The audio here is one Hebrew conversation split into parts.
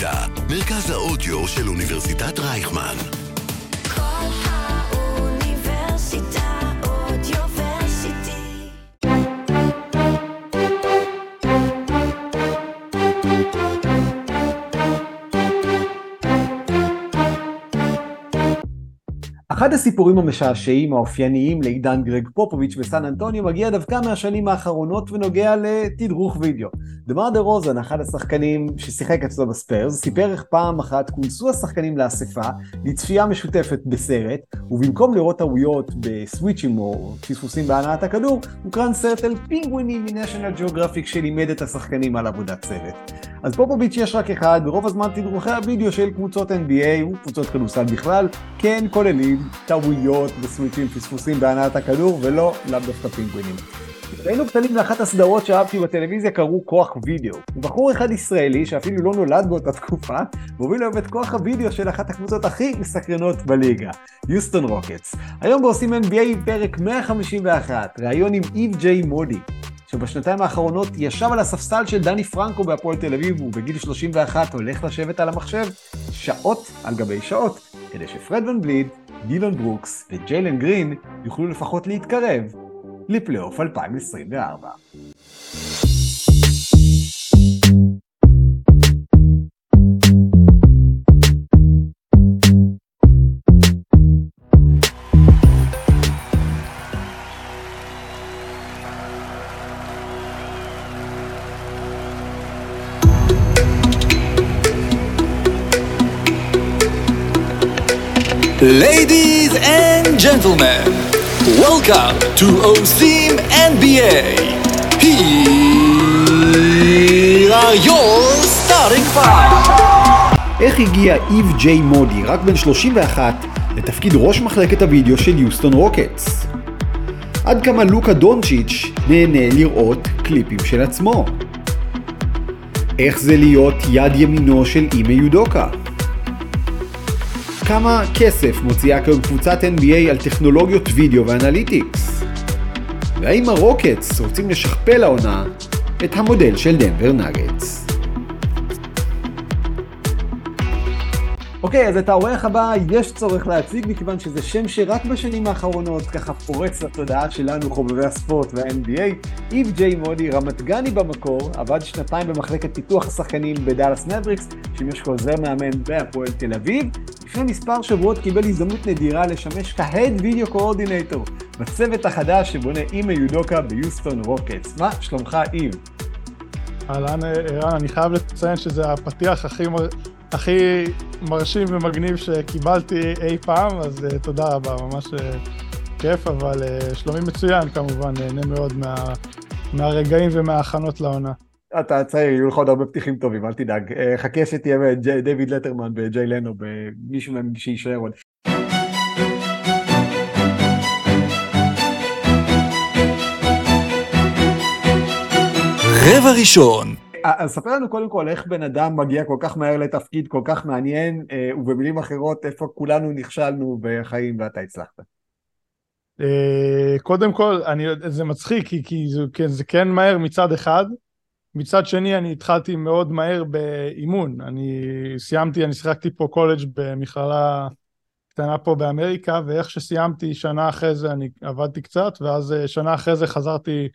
הידע, מרכז האודיו של אוניברסיטת רייכמן. אחד הסיפורים המשעשעים האופייניים לעידן גרג פופוביץ' בסן אנטוניו מגיע דווקא מהשנים האחרונות ונוגע לתדרוך וידאו. דמר דה רוזן, אחד השחקנים ששיחק אצלו בספיירס, סיפר איך פעם אחת כונסו השחקנים לאספה לצפייה משותפת בסרט, ובמקום לראות טעויות בסוויצ'ים או פספוסים בהנעת הכדור, הוקרן סרט על פינגווינים מנשיונל ג'אוגרפיק שלימד את השחקנים על עבודת צוות. אז פופוביץ' יש רק אחד, ורוב הזמן תדרוכי הוידאו של קבוצות NBA וקבוצות כדורסל בכלל, כן כוללים טעויות בסוויצ'ים, פספוסים בהנעת הכדור, ולא לאו דווקא פינגווינים. כשהיינו קטנים לאחת הסדרות שאהבתי בטלוויזיה קראו כוח וידאו. ובחור אחד ישראלי שאפילו לא נולד באותה תקופה, והוביל היום את כוח הוידאו של אחת הקבוצות הכי מסקרנות בליגה, יוסטון רוקטס. היום בעושים NBA פרק 151, ראיון עם איב ג'יי מודי. שבשנתיים האחרונות ישב על הספסל של דני פרנקו בהפועל תל אביב, ובגיל 31 הולך לשבת על המחשב שעות על גבי שעות, כדי שפרד ון בליד, דילון ברוקס וג'יילן גרין יוכלו לפחות להתקרב לפלייאוף 2024. Ladies and gentlemen, welcome to OSIM NBA. Here are your starting five. איך הגיע איב ג'יי מודי, רק בן 31, לתפקיד ראש מחלקת הוידאו של יוסטון רוקטס? עד כמה לוקה דונצ'יץ' נהנה לראות קליפים של עצמו? איך זה להיות יד ימינו של אימי יודוקה? כמה כסף מוציאה כיום קבוצת NBA על טכנולוגיות וידאו ו analytics? והאם הרוקטס רוצים לשכפל העונה את המודל של דנבר נגטס? אוקיי, אז את האורח הבא יש צורך להציג, מכיוון שזה שם שרק בשנים האחרונות ככה פורץ לתודעה שלנו, חובבי הספורט וה-NBA. איב ג'יי מודי, רמת גני במקור, עבד שנתיים במחלקת פיתוח השחקנים בדאלאס מבריקס, שימש כעוזר מאמן בהפועל תל אביב. לפני מספר שבועות קיבל הזדמנות נדירה לשמש כ head video coordinator בצוות החדש שבונה אימי יודוקה ביוסטון רוקטס. מה שלומך איב? אהלן, ערן, אני חייב לציין שזה הפתיח הכי, מר... הכי מרשים ומגניב שקיבלתי אי פעם, אז אה, תודה רבה, ממש אה, כיף, אבל אה, שלומי מצוין כמובן, נהנה מאוד מה... מהרגעים ומההכנות לעונה. אתה צעיר, יהיו לך עוד הרבה פתיחים טובים, אל תדאג. אה, חכה שתהיה דיוויד לטרמן וג'יי לנו, מישהו מהם שיישאר עוד. רבע ראשון, אז ספר לנו קודם כל איך בן אדם מגיע כל כך מהר לתפקיד כל כך מעניין, אה, ובמילים אחרות, איפה כולנו נכשלנו בחיים ואתה הצלחת. אה, קודם כל, אני, זה מצחיק, כי, כי זה, כן, זה כן מהר מצד אחד, מצד שני אני התחלתי מאוד מהר באימון, אני סיימתי, אני שיחקתי פה קולג' במכללה קטנה פה באמריקה, ואיך שסיימתי שנה אחרי זה אני עבדתי קצת, ואז אה, שנה אחרי זה חזרתי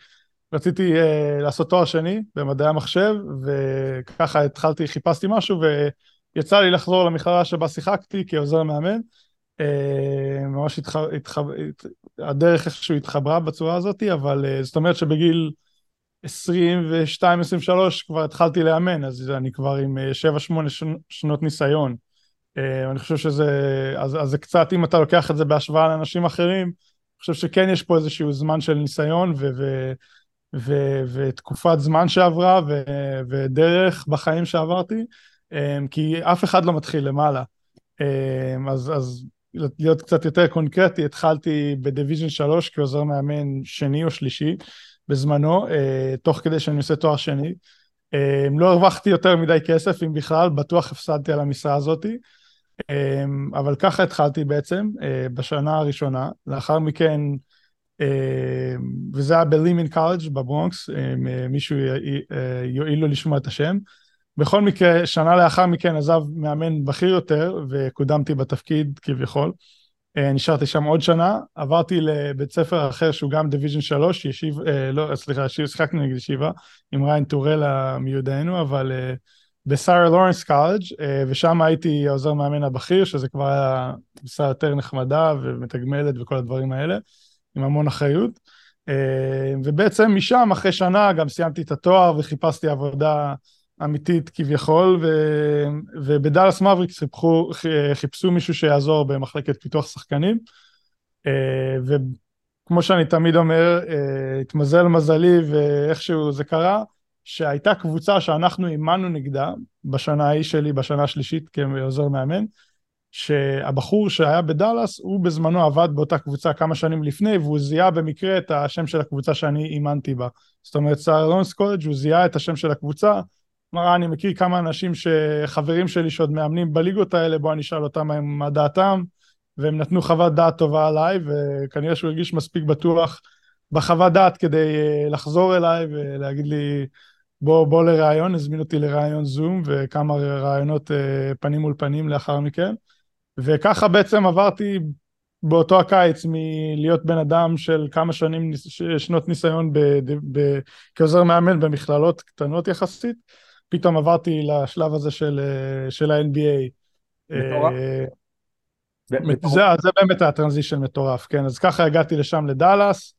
רציתי uh, לעשות תואר שני במדעי המחשב, וככה התחלתי, חיפשתי משהו, ויצא לי לחזור למכללה שבה שיחקתי כעוזר מאמן. Uh, ממש התח... התח... הדרך איכשהו התחברה בצורה הזאת, אבל uh, זאת אומרת שבגיל 22-23 כבר התחלתי לאמן, אז אני כבר עם 7-8 שנות ניסיון. Uh, אני חושב שזה, אז, אז זה קצת, אם אתה לוקח את זה בהשוואה לאנשים אחרים, אני חושב שכן יש פה איזשהו זמן של ניסיון, ו... ו ו- ותקופת זמן שעברה ו- ודרך בחיים שעברתי, אמ, כי אף אחד לא מתחיל למעלה. אז, אז להיות קצת יותר קונקרטי, התחלתי ב Division 3 כעוזר מאמן שני או שלישי בזמנו, אה, תוך כדי שאני עושה תואר שני. אמ, לא הרווחתי יותר מדי כסף, אם בכלל, בטוח הפסדתי על המשרה הזאתי. אבל ככה התחלתי בעצם אה, בשנה הראשונה. לאחר מכן אה, וזה היה בלימן קולג' בברונקס, מישהו יועיל לו לשמוע את השם. בכל מקרה, שנה לאחר מכן עזב מאמן בכיר יותר, וקודמתי בתפקיד כביכול. אה, נשארתי שם עוד שנה, עברתי לבית ספר אחר שהוא גם Division 3, ישיב, אה, לא, סליחה, שיחקתי נגד ישיבה, עם ריאן טורל מיודענו, אבל אה, בסארה לורנס קולג', אה, ושם הייתי העוזר מאמן הבכיר, שזה כבר היה משרה יותר נחמדה ומתגמלת וכל הדברים האלה, עם המון אחריות. אה, ובעצם משם, אחרי שנה, גם סיימתי את התואר וחיפשתי עבודה אמיתית כביכול, ו... ובדאלאס מבריקס חיפשו, חיפשו מישהו שיעזור במחלקת פיתוח שחקנים. אה, וכמו שאני תמיד אומר, אה, התמזל מזלי ואיכשהו זה קרה, שהייתה קבוצה שאנחנו אימנו נגדה בשנה ההיא שלי, בשנה השלישית כעוזר מאמן, שהבחור שהיה בדאלאס, הוא בזמנו עבד באותה קבוצה כמה שנים לפני, והוא זיהה במקרה את השם של הקבוצה שאני אימנתי בה. זאת אומרת, סארלונס קולג' הוא זיהה את השם של הקבוצה, אמר, אני מכיר כמה אנשים שחברים שלי שעוד מאמנים בליגות האלה, בוא אני אשאל אותם מה דעתם, והם נתנו חוות דעת טובה עליי, וכנראה שהוא הרגיש מספיק בטוח בחוות דעת כדי אה, לחזור אליי ולהגיד לי, בוא, בוא לראיון, הזמין אותי לראיון זום, וכמה ראיונות אה, פנים מול פנים לאחר מכן. וככה בעצם עברתי באותו הקיץ מלהיות בן אדם של כמה שנים, שנות ניסיון ב, ב, כעוזר מאמן במכללות קטנות יחסית, פתאום עברתי לשלב הזה של, אה, של ה-NBA. מטורף. אה, זה, זה באמת היה טרנזישן מטורף, כן, אז ככה הגעתי לשם לדאלאס,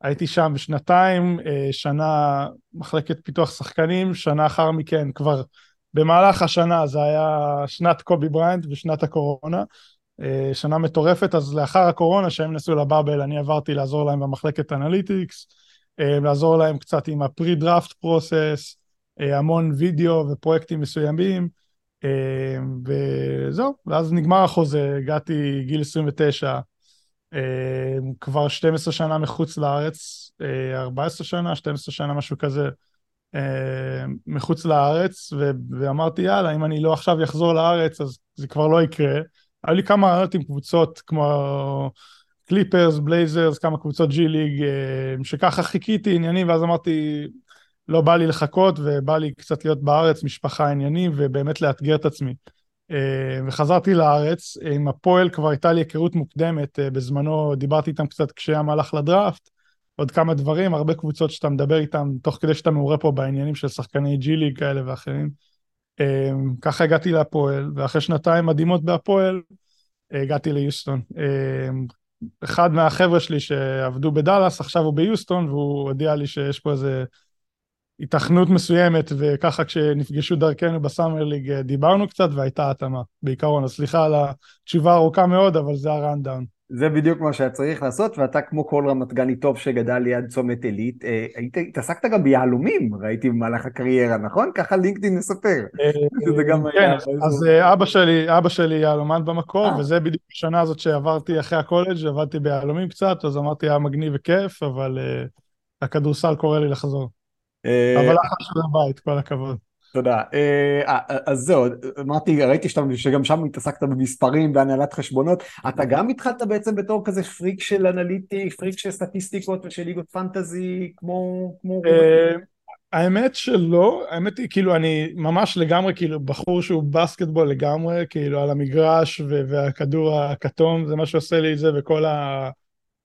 הייתי שם שנתיים, אה, שנה מחלקת פיתוח שחקנים, שנה אחר מכן כבר במהלך השנה זה היה שנת קובי בריינט ושנת הקורונה, שנה מטורפת, אז לאחר הקורונה שהם נסעו ל bubble אני עברתי לעזור להם במחלקת analytics, לעזור להם קצת עם ה pre-draft process, המון וידאו ופרויקטים מסוימים, אה, וזהו, ואז נגמר החוזה, הגעתי גיל 29, אה, כבר 12 שנה מחוץ לארץ, 14 שנה, 12 שנה, משהו כזה, מחוץ לארץ, ו- ואמרתי, יאללה, אם אני לא עכשיו אחזור לארץ, אז זה כבר לא יקרה. היו לי כמה רעיונות עם קבוצות כמו קליפרס, בלייזרס, כמה קבוצות ג'י ליג, שככה חיכיתי עניינים, ואז אמרתי, לא בא לי לחכות ובא לי קצת להיות בארץ, משפחה עניינים ובאמת לאתגר את עצמי. אה, וחזרתי לארץ, עם הפועל כבר הייתה לי היכרות מוקדמת, אה, בזמנו דיברתי איתם קצת כשהם הלך לדראפט, עוד כמה דברים, הרבה קבוצות שאתה מדבר איתם תוך כדי שאתה מעורה פה בעניינים של שחקני ג'י ליג כאלה ואחרים. אה, ככה הגעתי להפועל, ואחרי שנתיים מדהימות בהפועל, הגעתי ליוסטון. אחד מהחבר'ה שלי שעבדו בדאלאס, עכשיו הוא ביוסטון, והוא הודיע לי שיש פה איזה היתכנות מסוימת, וככה כשנפגשו דרכנו בסאמר ליג אה, דיברנו קצת והייתה התאמה, בעיקרון. אז סליחה על התשובה הארוכה מאוד, אבל זה הרנדאון. זה בדיוק מה שהיה צריך לעשות, ואתה כמו כל רמת גני טוב שגדל ליד צומת עילית, אה, התעסקת גם ביהלומים, ראיתי במהלך הקריירה, נכון? ככה לינקדאין מספר. גם כן. אז אה, אבא שלי, אבא שלי יהלומן במקור, וזה בדיוק השנה הזאת שעברתי אחרי הקולג', עבדתי ביהלומים קצת, אז אמרתי, היה מגניב וכיף, אבל הכדורסל קורא לי לחזור. אבל אחלה של הבית, כל הכבוד. תודה. אה, אה, אז זהו, אמרתי, ראיתי שאתה, שגם שם התעסקת במספרים והנהלת חשבונות. אתה גם התחלת בעצם בתור כזה פריק של אנליטי, פריק של סטטיסטיקות ושל ליגות פנטזי, כמו... כמו... אה, האמת שלא, האמת היא כאילו אני ממש לגמרי כאילו בחור שהוא בסקטבול לגמרי, כאילו על המגרש והכדור הכתום זה מה שעושה לי את זה וכל ה...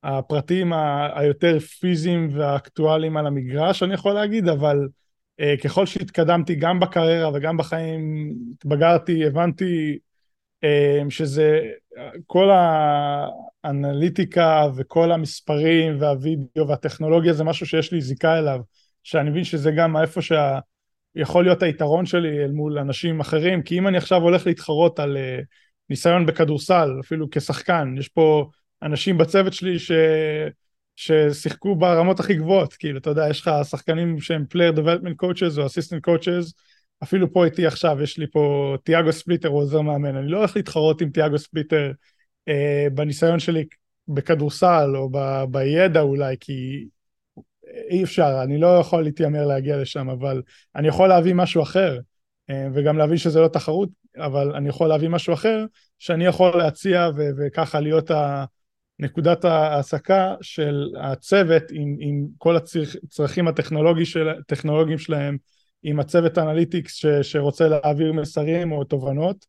הפרטים היותר פיזיים והאקטואליים על המגרש, אני יכול להגיד, אבל uh, ככל שהתקדמתי גם בקריירה וגם בחיים, התבגרתי, הבנתי uh, שזה, כל האנליטיקה וכל המספרים והווידאו והטכנולוגיה זה משהו שיש לי זיקה אליו, שאני מבין שזה גם איפה שה... יכול להיות היתרון שלי אל מול אנשים אחרים, כי אם אני עכשיו הולך להתחרות על uh, ניסיון בכדורסל, אפילו כשחקן, יש פה אנשים בצוות שלי ש... ששיחקו ברמות הכי גבוהות, כאילו, אתה יודע, יש לך שחקנים שהם player development coaches או assistant coaches, אפילו פה איתי עכשיו, יש לי פה תיאגו ספליטר, הוא עוזר מאמן, אני לא הולך להתחרות עם תיאגו ספליטר אה, בניסיון שלי בכדורסל או ב... בידע אולי, כי אי אפשר, אני לא יכול להתיימר להגיע לשם, אבל אני יכול להביא משהו אחר, אה, וגם להבין שזה לא תחרות, אבל אני יכול להביא משהו אחר, שאני יכול להציע ו- וככה להיות ה... נקודת ההעסקה של הצוות עם, עם כל הצרכים הטכנולוגיים של, שלהם, עם הצוות analytics ש, שרוצה להעביר מסרים או תובנות,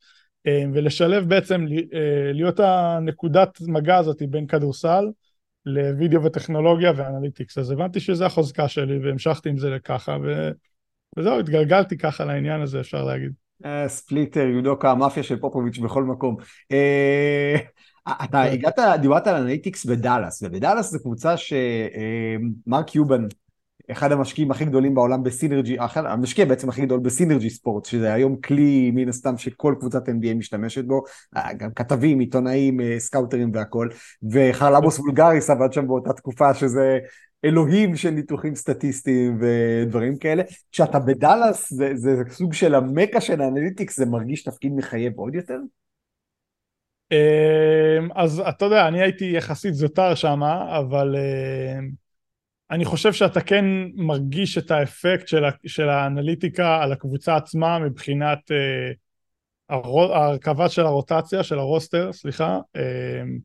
אה, ולשלב בעצם, אה, להיות הנקודת מגע הזאת בין כדורסל לוידאו וטכנולוגיה ו analytics. אז הבנתי שזה החוזקה שלי והמשכתי עם זה לככה, ו... וזהו, התגלגלתי ככה לעניין הזה, אפשר להגיד. אה, ספליטר, יודוקה, המאפיה של פופוביץ' בכל מקום. אה, אתה. הגעת, דיברת על analytics בדאלאס, ובדאלאס זו קבוצה שמרק קיובן, אחד המשקיעים הכי גדולים בעולם בסינרג'י, המשקיע בעצם הכי גדול בסינרג'י ספורט, שזה היום כלי מן הסתם שכל קבוצת NBA משתמשת בו, אה, גם כתבים, עיתונאים, אה, סקאוטרים והכל, וחרלבוס וולגריס עבד שם באותה תקופה שזה אלוהים של ניתוחים סטטיסטיים ודברים כאלה. כשאתה בדאלאס זה, זה סוג של המקה של ה analytics, זה מרגיש תפקיד מחייב עוד יותר? אמ, אז אתה יודע, אני הייתי יחסית זוטר שם, אבל אמ, אני חושב שאתה כן מרגיש את האפקט של, של האנליטיקה על הקבוצה עצמה מבחינת אה, ההרכבה של הרוטציה, של ה roster, סליחה. אמ,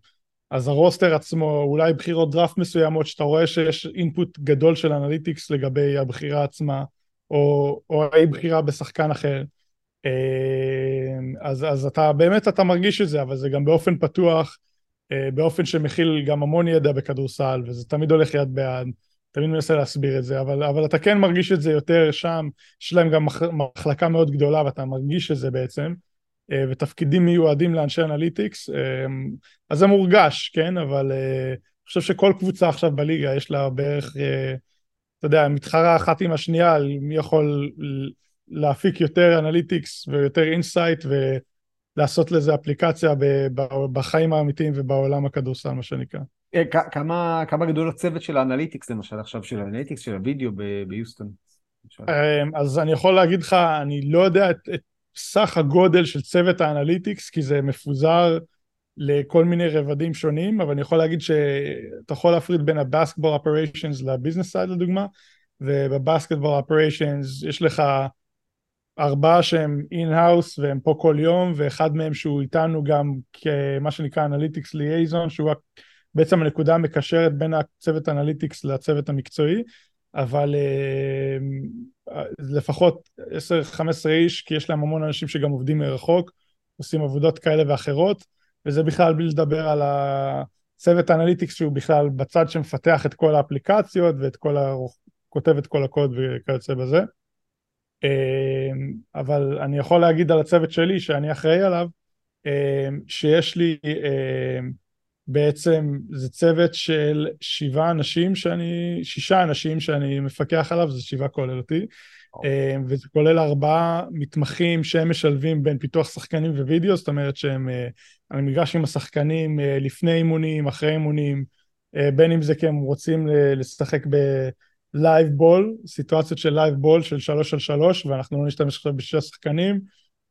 אז ה roster עצמו, אולי בחירות דראפט מסוימות, שאתה רואה שיש input גדול של analytics לגבי הבחירה עצמה, או, או אי בחירה בשחקן אחר. אמ, אז, אז אתה באמת אתה מרגיש את זה, אבל זה גם באופן פתוח, אה, באופן שמכיל גם המון ידע בכדורסל, וזה תמיד הולך יד ביד, תמיד מנסה להסביר את זה, אבל, אבל אתה כן מרגיש את זה יותר שם, יש להם גם מח, מחלקה מאוד גדולה ואתה מרגיש את זה בעצם, אה, ותפקידים מיועדים לאנשי אנליטיקס, אה, אז זה מורגש, כן, אבל אני חושב שכל קבוצה עכשיו בליגה יש לה בערך, אתה יודע, מתחרה אחת עם השנייה מי יכול להפיק יותר analytics ויותר insight ולעשות לזה אפליקציה בחיים האמיתיים ובעולם הכדורסל, מה שנקרא. אה, כמה, כמה גדול הצוות של ה analytics למשל עכשיו, של ה analytics, של הוידאו ביוסטון? אמ, אז אני יכול להגיד לך, אני לא יודע את, את סך הגודל של צוות ה analytics, כי זה מפוזר לכל מיני רבדים שונים, אבל אני יכול להגיד שאתה יכול להפריד בין ה basketball operations ל business side לדוגמה, וב basketball operations יש לך ארבעה שהם in-house והם פה כל יום, ואחד מהם שהוא איתנו גם כמה שנקרא analytics liaison, שהוא בעצם הנקודה המקשרת בין הצוות ה analytics לצוות המקצועי, אבל אה, לפחות 10-15 איש, כי יש להם המון אנשים שגם עובדים מרחוק, עושים עבודות כאלה ואחרות, וזה בכלל בלי לדבר על הצוות ה analytics שהוא בכלל בצד שמפתח את כל האפליקציות ואת כל ה... כותב את כל הקוד וכיוצא בזה. אה, אבל אני יכול להגיד על הצוות שלי שאני אחראי עליו, אה, שיש לי אה, בעצם זה צוות של שבעה אנשים שאני, שישה אנשים שאני מפקח עליו, זה שבעה כולל אותי, אה, וזה כולל ארבעה מתמחים שהם משלבים בין פיתוח שחקנים ווידאו, זאת אומרת שהם אה, על המגרש עם השחקנים אה, לפני אימונים, אחרי אימונים, אה, בין אם זה כי הם רוצים לשחק ב live ball, סיטואציות של live ball של שלוש על שלוש, ואנחנו לא נשתמש עכשיו בשישה שחקנים,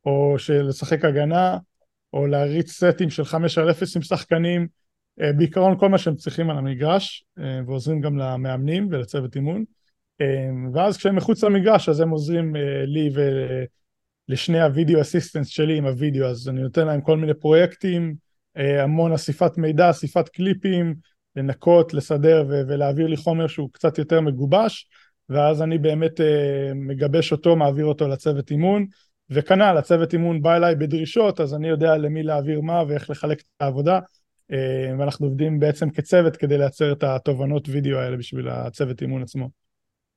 או של לשחק הגנה, או להריץ סטים של חמש על אפס עם שחקנים, אה, בעיקרון כל מה שהם צריכים על המגרש, אה, ועוזרים גם למאמנים ולצוות אימון. אה, ואז כשהם מחוץ למגרש אז הם עוזרים לי ולשני ה video assistants שלי עם הווידאו, אז אני נותן להם כל מיני פרויקטים, המון אסיפת מידע, אסיפת קליפים, לנקות, לסדר ו- ולהעביר לי חומר שהוא קצת יותר מגובש, ואז אני באמת אה, מגבש אותו, מעביר אותו לצוות אימון, וכנ"ל, הצוות אימון בא אליי בדרישות, אז אני יודע למי להעביר מה ואיך לחלק את העבודה, אה, ואנחנו עובדים בעצם כצוות כדי לייצר את התובנות וידאו האלה בשביל הצוות אימון עצמו.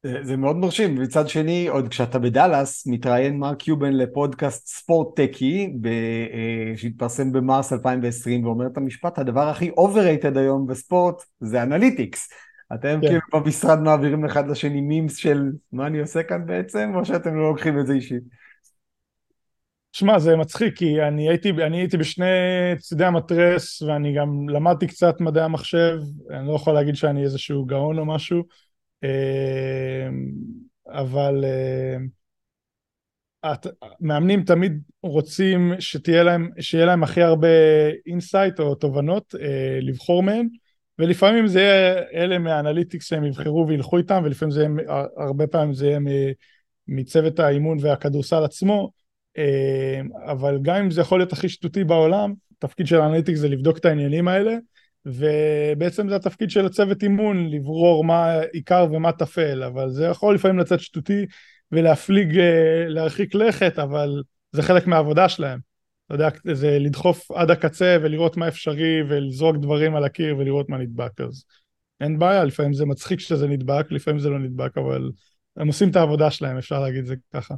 זה, מאוד מרשים, מצד שני, עוד כשאתה בדאלאס, מתראיין מרק קיובן לפודקאסט ספורטטקי, ב, אה, שהתפרסם במרס 2020, ואומר את המשפט, הדבר הכי overrated היום בספורט זה analytics. אתם כן. כאילו במשרד מעבירים אחד לשני מימס של מה אני עושה כאן בעצם, או שאתם לא לוקחים את זה אישית? שמע, זה מצחיק, כי אני הייתי, אני הייתי בשני צידי המתרס, ואני גם למדתי קצת מדעי המחשב, אני לא יכול להגיד שאני איזשהו גאון או משהו, אבל אה, הת- מאמנים תמיד רוצים שתהיה להם, שיהיה להם הכי הרבה insight או תובנות אה, לבחור מהן, ולפעמים זה יהיה אלה מה analytics שהם יבחרו וילכו איתם, ולפעמים זה יהיה, הרבה פעמים זה יהיה מצוות האימון והכדורסל עצמו, אה, אבל גם אם זה יכול להיות הכי שטותי בעולם, התפקיד של ה analytics זה לבדוק את העניינים האלה, ובעצם זה התפקיד של הצוות אימון, לברור מה עיקר ומה טפל, אבל זה יכול לפעמים לצאת שטותי, ולהפליג, אה, להרחיק לכת, אבל זה חלק מהעבודה שלהם. אתה יודע, זה לדחוף עד הקצה ולראות מה אפשרי ולזרוק דברים על הקיר ולראות מה נדבק, אז אין בעיה, לפעמים זה מצחיק שזה נדבק, לפעמים זה לא נדבק, אבל הם עושים את העבודה שלהם, אפשר להגיד את זה ככה.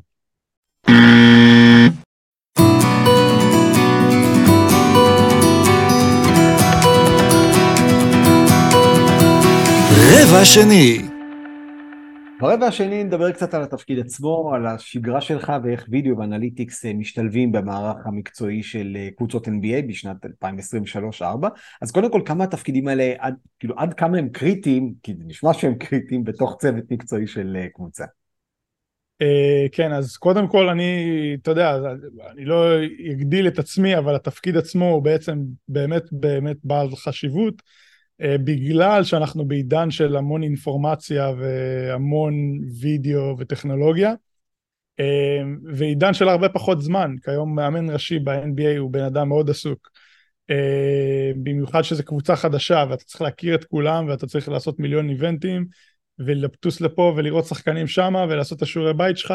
רבע שני. ברבע השני נדבר קצת על התפקיד עצמו, על השגרה שלך ואיך וידאו ואנליטיקס אה, משתלבים במערך המקצועי של אה, קבוצות NBA בשנת 2023-2024. אז קודם כל, כמה התפקידים האלה, עד, כאילו עד כמה הם קריטיים, כי זה נשמע שהם קריטיים בתוך צוות מקצועי של אה, קבוצה. כן, אז קודם כל אני, אתה יודע, אני לא אגדיל את עצמי, אבל התפקיד עצמו הוא בעצם באמת באמת בעל חשיבות, בגלל שאנחנו בעידן של המון אינפורמציה והמון וידאו וטכנולוגיה, אה, ועידן של הרבה פחות זמן, כיום מאמן ראשי ב-NBA הוא בן אדם מאוד עסוק. במיוחד שזו קבוצה חדשה ואתה צריך להכיר את כולם ואתה צריך לעשות מיליון איבנטים ולטוס לפה ולראות שחקנים שמה ולעשות את השיעורי בית שלך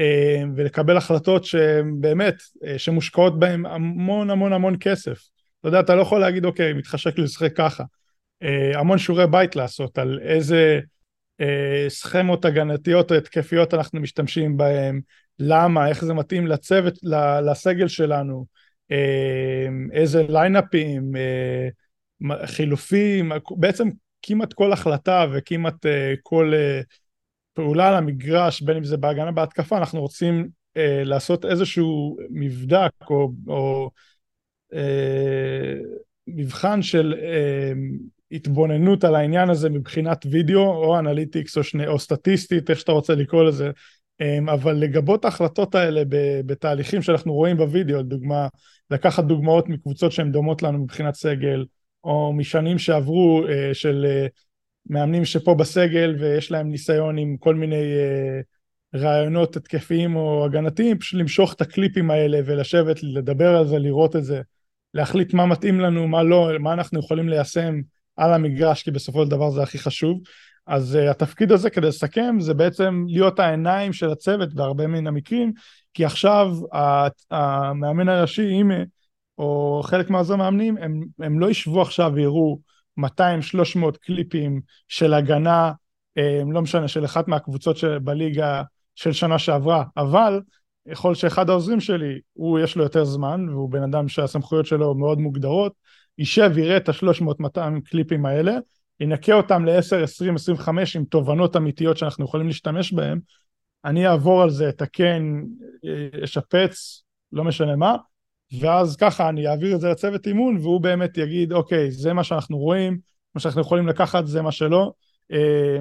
אה, ולקבל החלטות שהן באמת, אה, שמושקעות בהן המון המון המון כסף. אתה יודע, אתה לא יכול להגיד, אוקיי, מתחשק לי לשחק ככה. אה, המון שיעורי בית לעשות על איזה סכמות הגנתיות או התקפיות אנחנו משתמשים בהן, למה, איך זה מתאים לצוות, לסגל שלנו, איזה ליינאפים, חילופים, בעצם כמעט כל החלטה וכמעט uh, כל uh, פעולה על המגרש, בין אם זה בהגנה בהתקפה, אנחנו רוצים uh, לעשות איזשהו מבדק או, או uh, מבחן של uh, התבוננות על העניין הזה מבחינת וידאו או analytics או, שני, או סטטיסטית, איך שאתה רוצה לקרוא לזה. Um, אבל לגבות ההחלטות האלה בתהליכים שאנחנו רואים בווידאו, לדוגמה, לקחת דוגמאות מקבוצות שהן דומות לנו מבחינת סגל, או משנים שעברו uh, של uh, מאמנים שפה בסגל ויש להם ניסיון עם כל מיני uh, רעיונות התקפיים או הגנתיים, פשוט למשוך את הקליפים האלה ולשבת, לדבר על זה, לראות את זה, להחליט מה מתאים לנו, מה לא, מה אנחנו יכולים ליישם על המגרש, כי בסופו של דבר זה הכי חשוב. אז uh, התפקיד הזה, כדי לסכם, זה בעצם להיות העיניים של הצוות בהרבה מן המקרים, כי עכשיו המאמן הראשי, אם או חלק מהעוזרי מאמנים, הם, הם לא ישבו עכשיו ויראו 200-300 קליפים של הגנה, אה, לא משנה, של אחת מהקבוצות בליגה של שנה שעברה, אבל יכול שאחד העוזרים שלי, הוא יש לו יותר זמן, והוא בן אדם שהסמכויות שלו מאוד מוגדרות, יישב, יראה את ה-300-200 קליפים האלה, ינקה אותם ל-10, 20, 25 עם תובנות אמיתיות שאנחנו יכולים להשתמש בהן, אני אעבור על זה, אתקן, אשפץ, לא משנה מה, ואז ככה אני אעביר את זה לצוות אימון, והוא באמת יגיד, אוקיי, זה מה שאנחנו רואים, מה שאנחנו יכולים לקחת זה מה שלא, אה,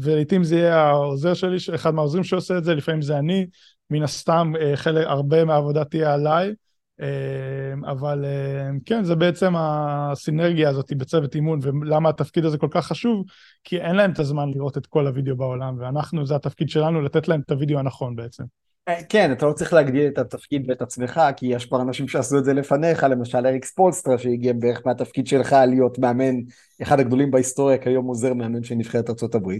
ולעיתים זה יהיה העוזר שלי, אחד מהעוזרים שעושה את זה, לפעמים זה אני, מן הסתם אה, חלק, הרבה מהעבודה תהיה עליי, אבל כן, זה בעצם הסינרגיה הזאת בצוות אימון, ולמה התפקיד הזה כל כך חשוב, כי אין להם את הזמן לראות את כל הוידאו בעולם, ואנחנו, זה התפקיד שלנו לתת להם את הוידאו הנכון בעצם. כן, אתה לא צריך להגדיל את התפקיד ואת עצמך, כי יש כבר אנשים שעשו את זה לפניך, למשל אריק ספולסטרה שהגיע בערך מהתפקיד שלך להיות מאמן, אחד הגדולים בהיסטוריה, כיום עוזר מאמן של נבחרת ארה"ב.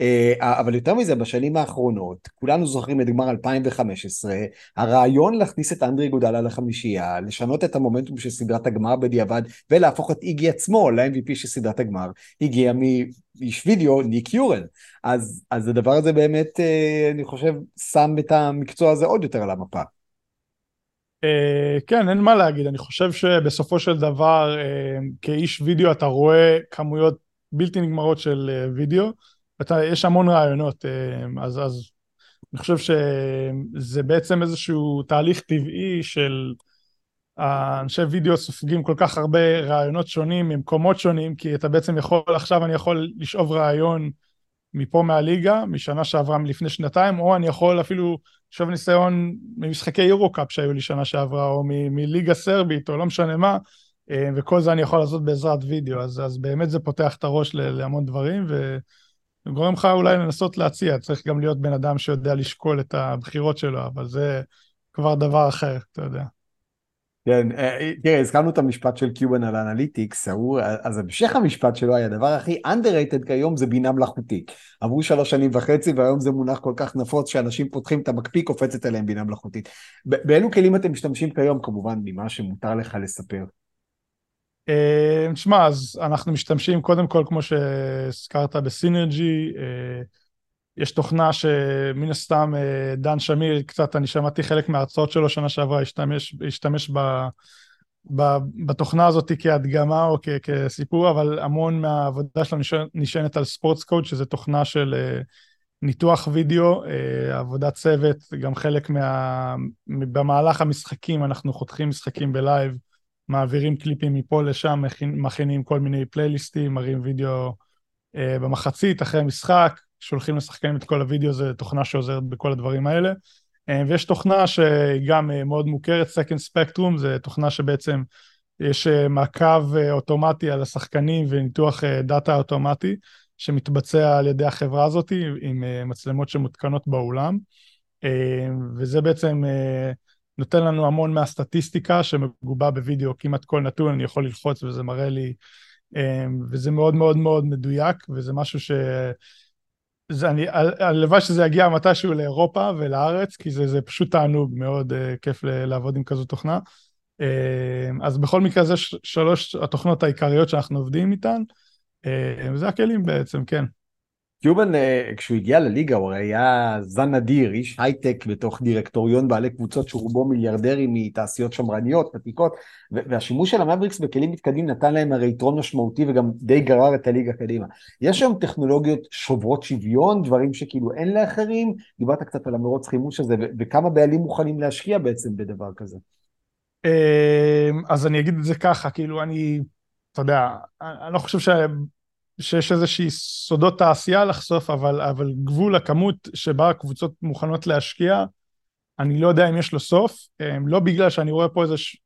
אה, אבל יותר מזה, בשנים האחרונות, כולנו זוכרים את גמר 2015, הרעיון להכניס את אנדרי גודלה לחמישייה, לשנות את המומנטום של סדרת הגמר בדיעבד, ולהפוך את איגי עצמו ל-MVP של סדרת הגמר, הגיע מאיש וידאו, ניק יורן. אז, אז הדבר הזה באמת, אה, אני חושב, שם את המקצוע הזה עוד יותר על המפה. Uh, כן, אין מה להגיד, אני חושב שבסופו של דבר uh, כאיש וידאו אתה רואה כמויות בלתי נגמרות של uh, וידאו, אתה, יש המון רעיונות, uh, אז, אז אני חושב שזה בעצם איזשהו תהליך טבעי של האנשי וידאו סופגים כל כך הרבה רעיונות שונים ממקומות שונים, כי אתה בעצם יכול, עכשיו אני יכול לשאוב רעיון מפה מהליגה, משנה שעברה מלפני שנתיים, או אני יכול אפילו לשאוב ניסיון ממשחקי יורו-קאפ שהיו לי שנה שעברה, או מליגה סרבית, או לא משנה מה, אה, וכל זה אני יכול לעשות בעזרת וידאו, אז, אז באמת זה פותח את הראש להמון דברים, וגורם לך אולי לנסות להציע, צריך גם להיות בן אדם שיודע לשקול את הבחירות שלו, אבל זה כבר דבר אחר, אתה יודע. כן, אה, תראה, הזכרנו את המשפט של קיובן על analytics, אז המשך המשפט שלו היה, הדבר הכי underrated כיום זה בינה מלאכותית. עברו שלוש שנים וחצי והיום זה מונח כל כך נפוץ שאנשים פותחים את המקפיא, קופצת עליהם בינה מלאכותית. באילו כלים אתם משתמשים כיום, כמובן, ממה שמותר לך לספר? אה, תשמע, אז אנחנו משתמשים קודם כל, כמו שהזכרת, בסינרג'י. יש תוכנה שמן הסתם אה, דן שמיר, קצת, אני שמעתי חלק מההרצאות שלו שנה שעברה, השתמש, השתמש ב, ב, בתוכנה הזאת כהדגמה או כ, כסיפור, אבל המון מהעבודה נשען- נשענת על ספורטס קוד, שזה תוכנה של אה, ניתוח וידאו, אה, עבודת צוות, גם חלק מה... במהלך המשחקים, אנחנו חותכים משחקים ב live, מעבירים קליפים מפה לשם, מכינים כל מיני פלייליסטים, מראים וידאו במחצית, אחרי המשחק, שולחים לשחקנים את כל הוידאו, זו תוכנה שעוזרת בכל הדברים האלה. אה, ויש תוכנה שהיא גם אה, מאוד מוכרת, Second Spectrum, זו תוכנה שבעצם יש אה, מעקב אוטומטי על השחקנים וניתוח דאטה אוטומטי, שמתבצע על ידי החברה הזאת עם מצלמות שמותקנות באולם. וזה בעצם נותן לנו המון מהסטטיסטיקה שמגובה בווידאו, כמעט כל נתון אני יכול ללחוץ וזה מראה לי, וזה מאוד מאוד מאוד מדויק, וזה משהו ש... זה, אני, הלוואי שזה יגיע מתישהו לאירופה ולארץ, כי זה, זה פשוט תענוג, מאוד uh, כיף לעבוד עם כזו תוכנה. Uh, אז בכל מקרה זה שלוש התוכנות העיקריות שאנחנו עובדים איתן, uh, וזה הכלים בעצם, כן. קיובן, אה, כשהוא הגיע לליגה, הוא היה זן נדיר, איש הייטק בתוך דירקטוריון בעלי קבוצות שרובו מיליארדרים מתעשיות שמרניות, ותיקות, והשימוש של המבריקס בכלים מתקדמים נתן להם הרי יתרון משמעותי וגם די גרר את הליגה קדימה. יש היום טכנולוגיות שוברות שוויון, דברים שכאילו אין לאחרים, דיברת קצת על המרוץ חימוש הזה, וכמה בעלים מוכנים להשקיע בעצם בדבר כזה. Uh, אז אני אגיד את זה ככה, כאילו אני, אתה יודע, אני לא חושב. שיש איזושהי סודות תעשייה לחשוף, אבל, אבל גבול הכמות שבה הקבוצות מוכנות להשקיע, אני לא יודע אם יש לו סוף, אה, לא בגלל שאני רואה פה איזה ש...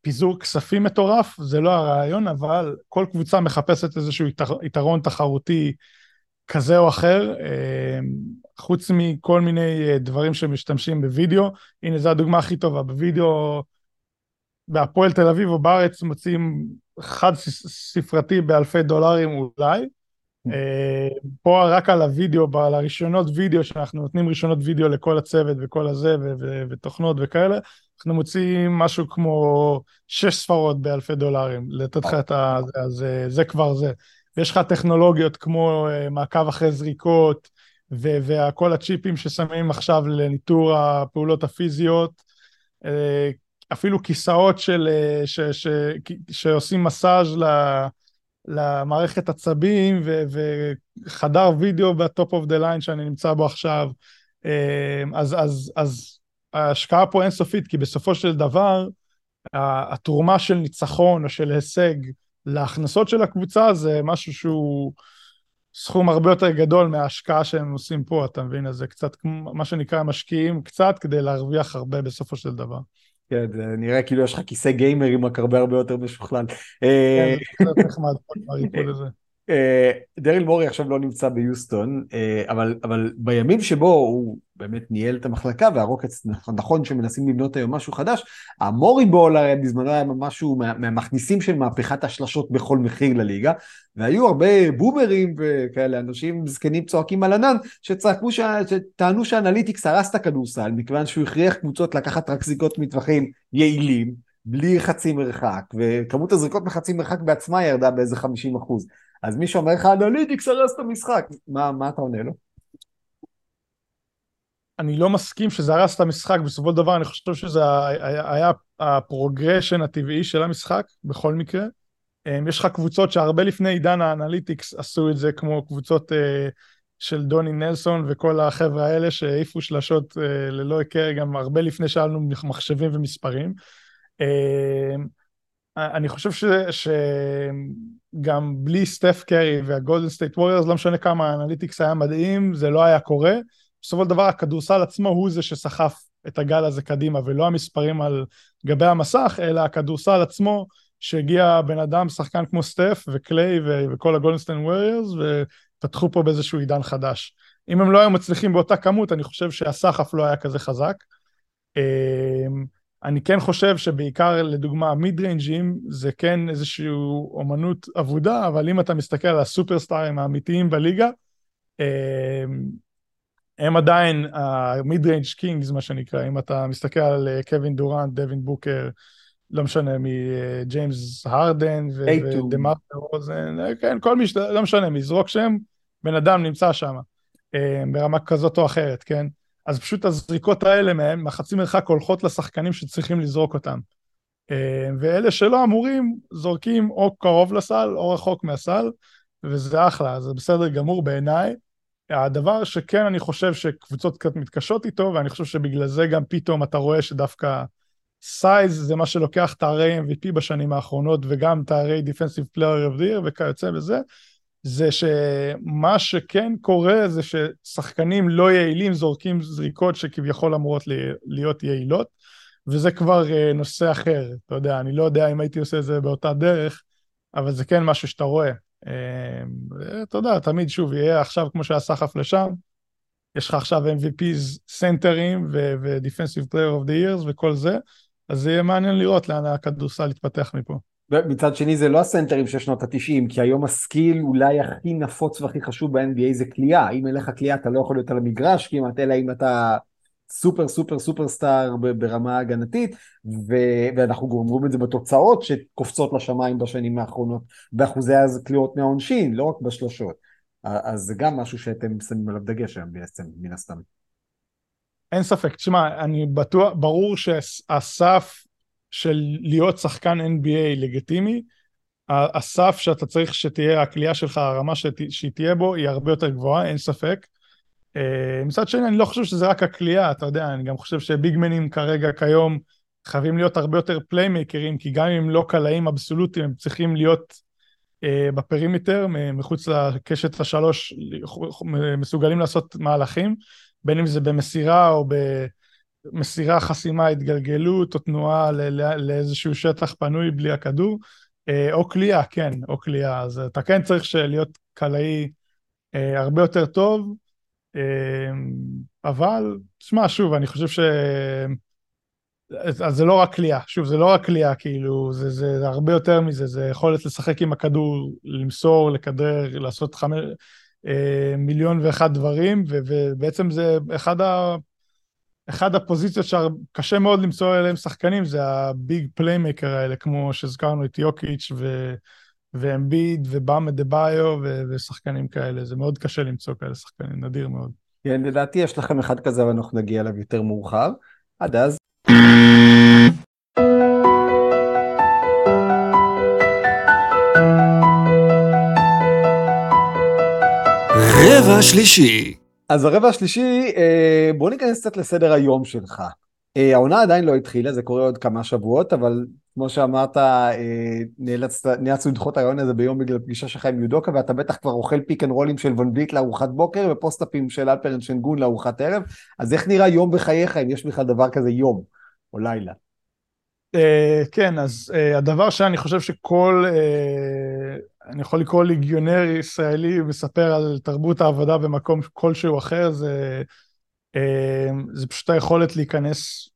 פיזור כספים מטורף, זה לא הרעיון, אבל כל קבוצה מחפשת איזשהו יתר... יתרון תחרותי כזה או אחר, אה, חוץ מכל מיני אה, דברים שמשתמשים בווידאו, הנה זו הדוגמה הכי טובה, בווידאו בהפועל תל אביב או בארץ מוצאים חד ספרתי באלפי דולרים אולי. אה, פה רק על הוידאו, על הרישיונות וידאו, שאנחנו נותנים רישיונות וידאו לכל הצוות וכל הזה ו- ו- ותוכנות וכאלה, אנחנו מוצאים משהו כמו שש ספרות באלפי דולרים, לתת לך את ה... אז אה, זה כבר זה. ויש לך טכנולוגיות כמו אה, מעקב אחרי זריקות, ו- וכל הצ'יפים ששמים עכשיו לניטור הפעולות הפיזיות, אפילו כיסאות של, אה, ש- ש- שעושים מסאז' ל- למערכת עצבים ו- וחדר וידאו ב top of the line שאני נמצא בו עכשיו. אה, אז, אז, אז ההשקעה פה אינסופית, כי בסופו של דבר, התרומה של ניצחון או של הישג להכנסות של הקבוצה זה משהו שהוא סכום הרבה יותר גדול מההשקעה שהם עושים פה, אתה מבין? אז זה קצת מה שנקרא משקיעים קצת כדי להרוויח הרבה בסופו של דבר. כן, זה נראה כאילו יש לך כיסא גיימרים רק הרבה הרבה יותר משוכלל. אה, כן, זה נחמד, הריפוד הזה. אה, דריל מורי עכשיו לא נמצא ביוסטון, אה, אבל, אבל בימים שבו הוא באמת ניהל את המחלקה והרוקץ נכון שמנסים לבנות היום משהו חדש, המורי בול הרי בזמנו היה משהו מה, מהמכניסים של מהפכת השלשות בכל מחיר לליגה, והיו הרבה בומרים וכאלה אנשים זקנים צועקים על ענן שצעקו, ש... שטענו ש analytics הרס את הכדורסל מכיוון שהוא הכריח קבוצות לקחת רק זריקות מטווחים יעילים. בלי חצי מרחק, וכמות הזריקות מחצי מרחק בעצמה ירדה באיזה 50 אחוז. אז מי שאומר לך, analytics הרס את המשחק, מה, מה אתה עונה לו? אני לא מסכים שזה הרס את המשחק, בסופו של דבר אני חושב שזה היה, היה ה progression הטבעי של המשחק, בכל מקרה. אמ, יש לך קבוצות שהרבה לפני עידן ה analytics עשו את זה, כמו קבוצות uh, של דוני נלסון וכל החבר'ה האלה שהעיפו שלשות uh, ללא היכר, גם הרבה לפני שהיה לנו מחשבים ומספרים. אני חושב ש, שגם בלי סטף קרי והגולדן סטייט ווריורס, לא משנה כמה ה analytics היה מדהים, זה לא היה קורה. בסופו של דבר הכדורסל עצמו הוא זה שסחף את הגל הזה קדימה, ולא המספרים על גבי המסך, אלא הכדורסל עצמו, שהגיע בן אדם, שחקן כמו סטף וקליי ו- וכל הגולדן סטייט ווריורס, ופתחו פה באיזשהו עידן חדש. אם הם לא היו מצליחים באותה כמות, אני חושב שהסחף לא היה כזה חזק. אמ, אני כן חושב שבעיקר לדוגמה mid-range ים זה כן איזושהי אומנות אבודה, אבל אם אתה מסתכל על הסופרסטארים האמיתיים בליגה, אה, הם עדיין ה mid-range kings מה שנקרא, אם אתה מסתכל על אה, קווין דורנט, דווין בוקר, לא משנה, מג'יימס הרדן טייטום. ודמר רוזן, אה, כן, כל מי. לא משנה, מזרוק שם, בן אדם נמצא שם, אה, ברמה כזאת או אחרת, כן? אז פשוט הזריקות האלה מהם, מחצי מרחק הולכות לשחקנים שצריכים לזרוק אותם. אה, ואלה שלא אמורים, זורקים או קרוב לסל או רחוק מהסל, וזה אחלה, זה בסדר גמור בעיניי. הדבר שכן אני חושב שקבוצות קצת מתקשות איתו, ואני חושב שבגלל זה גם פתאום אתה רואה שדווקא סייז זה מה שלוקח תארי MVP בשנים האחרונות, וגם תארי Defensive Player of the Year וכיוצא בזה, זה שמה שכן קורה זה ששחקנים לא יעילים זורקים זריקות שכביכול אמורות להיות יעילות, וזה כבר אה, נושא אחר, אתה יודע, אני לא יודע אם הייתי עושה את זה באותה דרך, אבל זה כן משהו שאתה רואה. אה, אתה יודע, תמיד שוב, יהיה עכשיו כמו שהיה סחף לשם, יש לך עכשיו MVPs סנטרים ו-Defensive Player of the Years וכל זה, אז זה יהיה מעניין לראות לאן הכדורסל יתפתח מפה. מצד שני זה לא הסנטרים של שנות התשעים, כי היום ה skill אולי הכי נפוץ והכי חשוב ב-NBA זה קליעה. אם אין לך קליעה אתה לא יכול להיות על המגרש כמעט, אלא אם אתה סופר סופר סופר סטאר ברמה הגנתית, ו- ואנחנו גם רואים את זה בתוצאות שקופצות לשמיים בשנים האחרונות, באחוזי הקליעות מהעונשין, לא רק בשלושות. אז זה גם משהו שאתם שמים עליו דגש היום בעצם, מן הסתם. אין ספק, תשמע, אני בטוח, ברור שהסף של להיות שחקן NBA לגיטימי, הסף שאתה צריך שתהיה הקליעה שלך, הרמה שת, שהיא תהיה בו, היא הרבה יותר גבוהה, אין ספק. אה, מצד שני, אני לא חושב שזה רק הקליעה, אתה יודע, אני גם חושב שביגמנים כרגע, כיום, חייבים להיות הרבה יותר פליימייקרים, כי גם אם הם לא קלעים אבסולוטיים, הם צריכים להיות אה, ב perimeter, מחוץ לקשת השלוש, מסוגלים לעשות מהלכים, בין אם זה במסירה או במסירה, חסימה, התגלגלות או תנועה לאיזשהו שטח פנוי בלי הכדור, אה, או קליעה, כן, או קליעה. אז אתה כן צריך להיות קלעי אה, הרבה יותר טוב, אה, אבל, תשמע, שוב, אני חושב ש... אז זה לא רק קליעה, שוב, זה לא רק קליעה, כאילו, זה, זה, זה הרבה יותר מזה, זה יכולת לשחק עם הכדור, למסור, לכדרר, לעשות אה, מיליון ואחד דברים, ו, ובעצם זה אחד, ה, אחד הפוזיציות שקשה מאוד למצוא אליהם שחקנים, זה ה big playmaker האלה, כמו שהזכרנו את יוקיץ' ו... ואמביד ובאם אדבאיו ו- ושחקנים כאלה, זה מאוד קשה למצוא כאלה שחקנים, נדיר מאוד. כן, לדעתי יש לכם אחד כזה ואנחנו נגיע אליו יותר מאוחר. עד אז. רבע שלישי. אז הרבע השלישי, אה, בוא ניכנס קצת לסדר היום שלך. אה, העונה עדיין לא התחילה, זה קורה עוד כמה שבועות, אבל כמו שאמרת, אה, נאלצנו לדחות הריאיון הזה ביום בגלל פגישה שלך עם יודוקה, ואתה בטח כבר אוכל pick and roll ים של ון וליט לארוחת בוקר, ו post-up ים של אלפרן שנגון לארוחת ערב, אז איך נראה יום בחייך, אם יש בכלל דבר כזה יום, או לילה? אה, כן, אז אה, הדבר שאני חושב שכל, אה, אני יכול לקרוא ליגיונר ישראלי מספר על תרבות העבודה במקום כלשהו אחר, זה, אה, זה פשוט היכולת להיכנס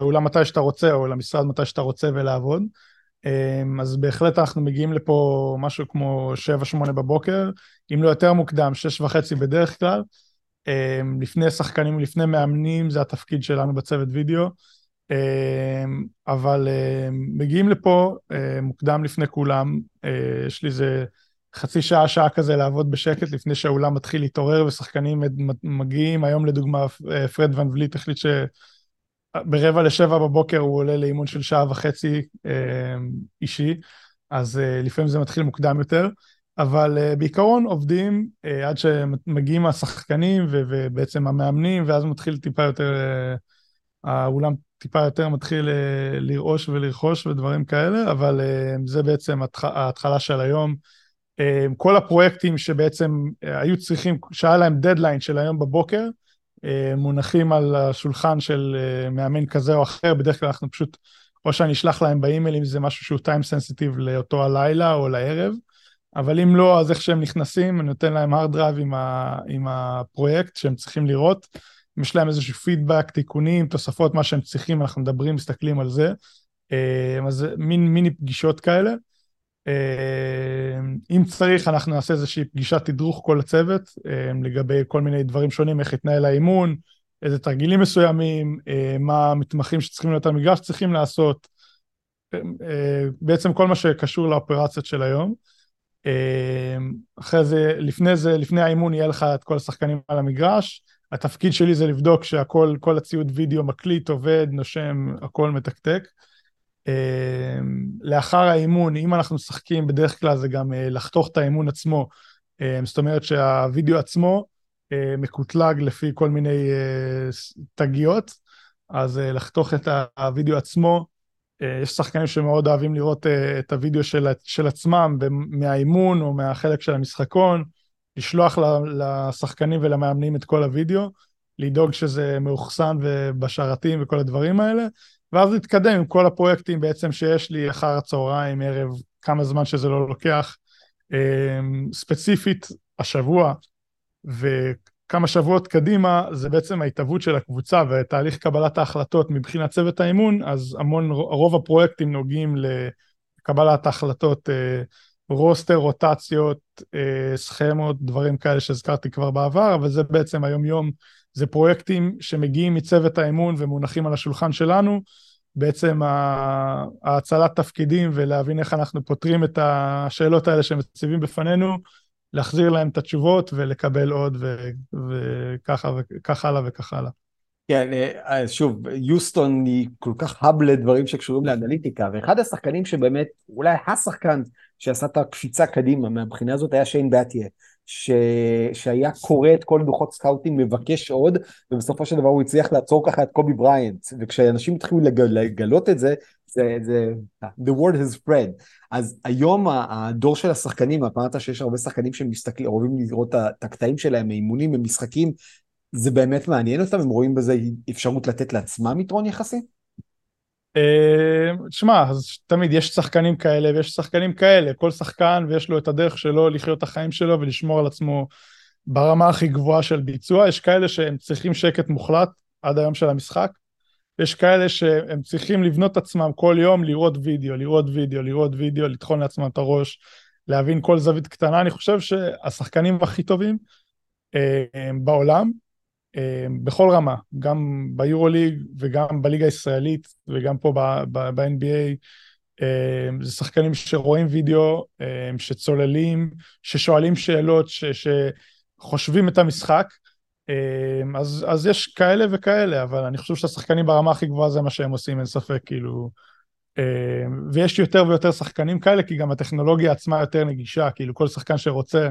לאולם מתי שאתה רוצה, או למשרד מתי שאתה רוצה ולעבוד. אה, אז בהחלט אנחנו מגיעים לפה משהו כמו 7-8 בבוקר, אם לא יותר מוקדם, 6 וחצי בדרך כלל. אה, לפני שחקנים, לפני מאמנים, זה התפקיד שלנו בצוות וידאו. אמ, אבל אמ, מגיעים לפה אמ, מוקדם לפני כולם, אה, יש לי איזה חצי שעה, שעה כזה לעבוד בשקט לפני שהאולם מתחיל להתעורר ושחקנים מגיעים, היום לדוגמה אה, פרד ון וליט החליט שברבע לשבע בבוקר הוא עולה לאימון של שעה וחצי אישי, אז אה, לפעמים זה מתחיל מוקדם יותר. אבל בעיקרון עובדים עד שמגיעים השחקנים ובעצם המאמנים, ואז מתחיל טיפה יותר, האולם טיפה יותר מתחיל אה, לרעוש ולרכוש ודברים כאלה, אבל אה, זה בעצם ההתחלה של היום. אה, כל הפרויקטים שבעצם היו צריכים, שהיה להם דדליין של היום בבוקר, מונחים על השולחן של מאמן כזה או אחר, בדרך כלל אנחנו פשוט, או שאני אשלח להם באימייל אם זה משהו שהוא time sensitive לאותו הלילה או לערב, אבל אם לא, אז איך שהם נכנסים, אני נותן להם hard drive עם, ה, עם הפרויקט שהם צריכים לראות. אם יש להם איזשהו פידבק, תיקונים, תוספות, מה שהם צריכים, אנחנו מדברים, מסתכלים על זה. אה, אז מין מיני פגישות כאלה. אה, אם צריך, אנחנו נעשה איזושהי פגישת תדרוך כל הצוות, אה, לגבי כל מיני דברים שונים, איך יתנהל האימון, איזה תרגילים מסוימים, מה המתמחים שצריכים להיות המגרש צריכים לעשות, בעצם כל מה שקשור לאופרציות של היום. אחרי זה, לפני זה, לפני האימון יהיה לך את כל השחקנים על המגרש. התפקיד שלי זה לבדוק שהכל, כל הציוד וידאו מקליט, עובד, נושם, הכל מתקתק. אה, לאחר האימון, אם אנחנו משחקים, בדרך כלל זה גם אה, לחתוך את האימון עצמו. אה, זאת אומרת שהווידאו עצמו מקוטלג לפי כל מיני תגיות, אז לחתוך את הווידאו עצמו. יש שחקנים שמאוד אוהבים לראות את הווידאו של, של עצמם מהאימון או מהחלק של המשחקון, לשלוח לשחקנים ולמאמנים את כל הווידאו, לדאוג שזה מאוחסן ובשרתים וכל הדברים האלה, ואז להתקדם עם כל הפרויקטים בעצם שיש לי אחר הצהריים, ערב, כמה זמן שזה לא לוקח. אה, ספציפית, השבוע, וכמה שבועות קדימה זה בעצם ההתהוות של הקבוצה ותהליך קבלת ההחלטות מבחינת צוות האימון, אז המון, רוב הפרויקטים נוגעים לקבלת ההחלטות, אה, רוסטר, רוטציות, אה, סכמות, דברים כאלה שהזכרתי כבר בעבר, אבל זה בעצם היום-יום, זה פרויקטים שמגיעים מצוות האימון ומונחים על השולחן שלנו, בעצם ה- האצלת תפקידים ולהבין איך אנחנו פותרים את השאלות האלה שמציבים בפנינו, להחזיר להם את התשובות ולקבל עוד ו- וככה וכך הלאה וכך הלאה. כן, אה, שוב, יוסטון היא כל כך האב לדברים שקשורים לאנליטיקה, ואחד השחקנים שבאמת, אולי השחקן שעשה את הקפיצה קדימה מהבחינה הזאת היה שיין באטיה, ש... שהיה קורא את כל דוחות סקאוטים, מבקש עוד, ובסופו של דבר הוא הצליח לעצור ככה את קובי בריינט, וכשאנשים התחילו לג... לגלות את זה, זה, זה, the word has spread. אז היום הדור של השחקנים, אמרת שיש הרבה שחקנים שמסתכלים, אוהבים לראות את הקטעים שלהם, האימונים, במשחקים, זה באמת מעניין אותם, הם רואים בזה אפשרות לתת לעצמם יתרון יחסי? אה, תשמע, אז תמיד יש שחקנים כאלה ויש שחקנים כאלה, כל שחקן ויש לו את הדרך שלו לחיות את החיים שלו ולשמור על עצמו ברמה הכי גבוהה של ביצוע, יש כאלה שהם צריכים שקט מוחלט עד היום של המשחק, יש כאלה שהם צריכים לבנות עצמם כל יום, לראות וידאו, לראות וידאו, לראות וידאו, לטחון לעצמם את הראש, להבין כל זווית קטנה, אני חושב שהשחקנים הכי טובים אה, בעולם, אה, בכל רמה, גם ביורוליג וגם בליגה הישראלית וגם פה ב-NBA, אה, זה שחקנים שרואים וידאו, אה, שצוללים, ששואלים שאלות, ש- שחושבים את המשחק. אה, אז, אז יש כאלה וכאלה, אבל אני חושב שהשחקנים ברמה הכי גבוהה זה מה שהם עושים, אין ספק, כאילו. אה, ויש יותר ויותר שחקנים כאלה, כי גם הטכנולוגיה עצמה יותר נגישה, כאילו כל שחקן שרוצה,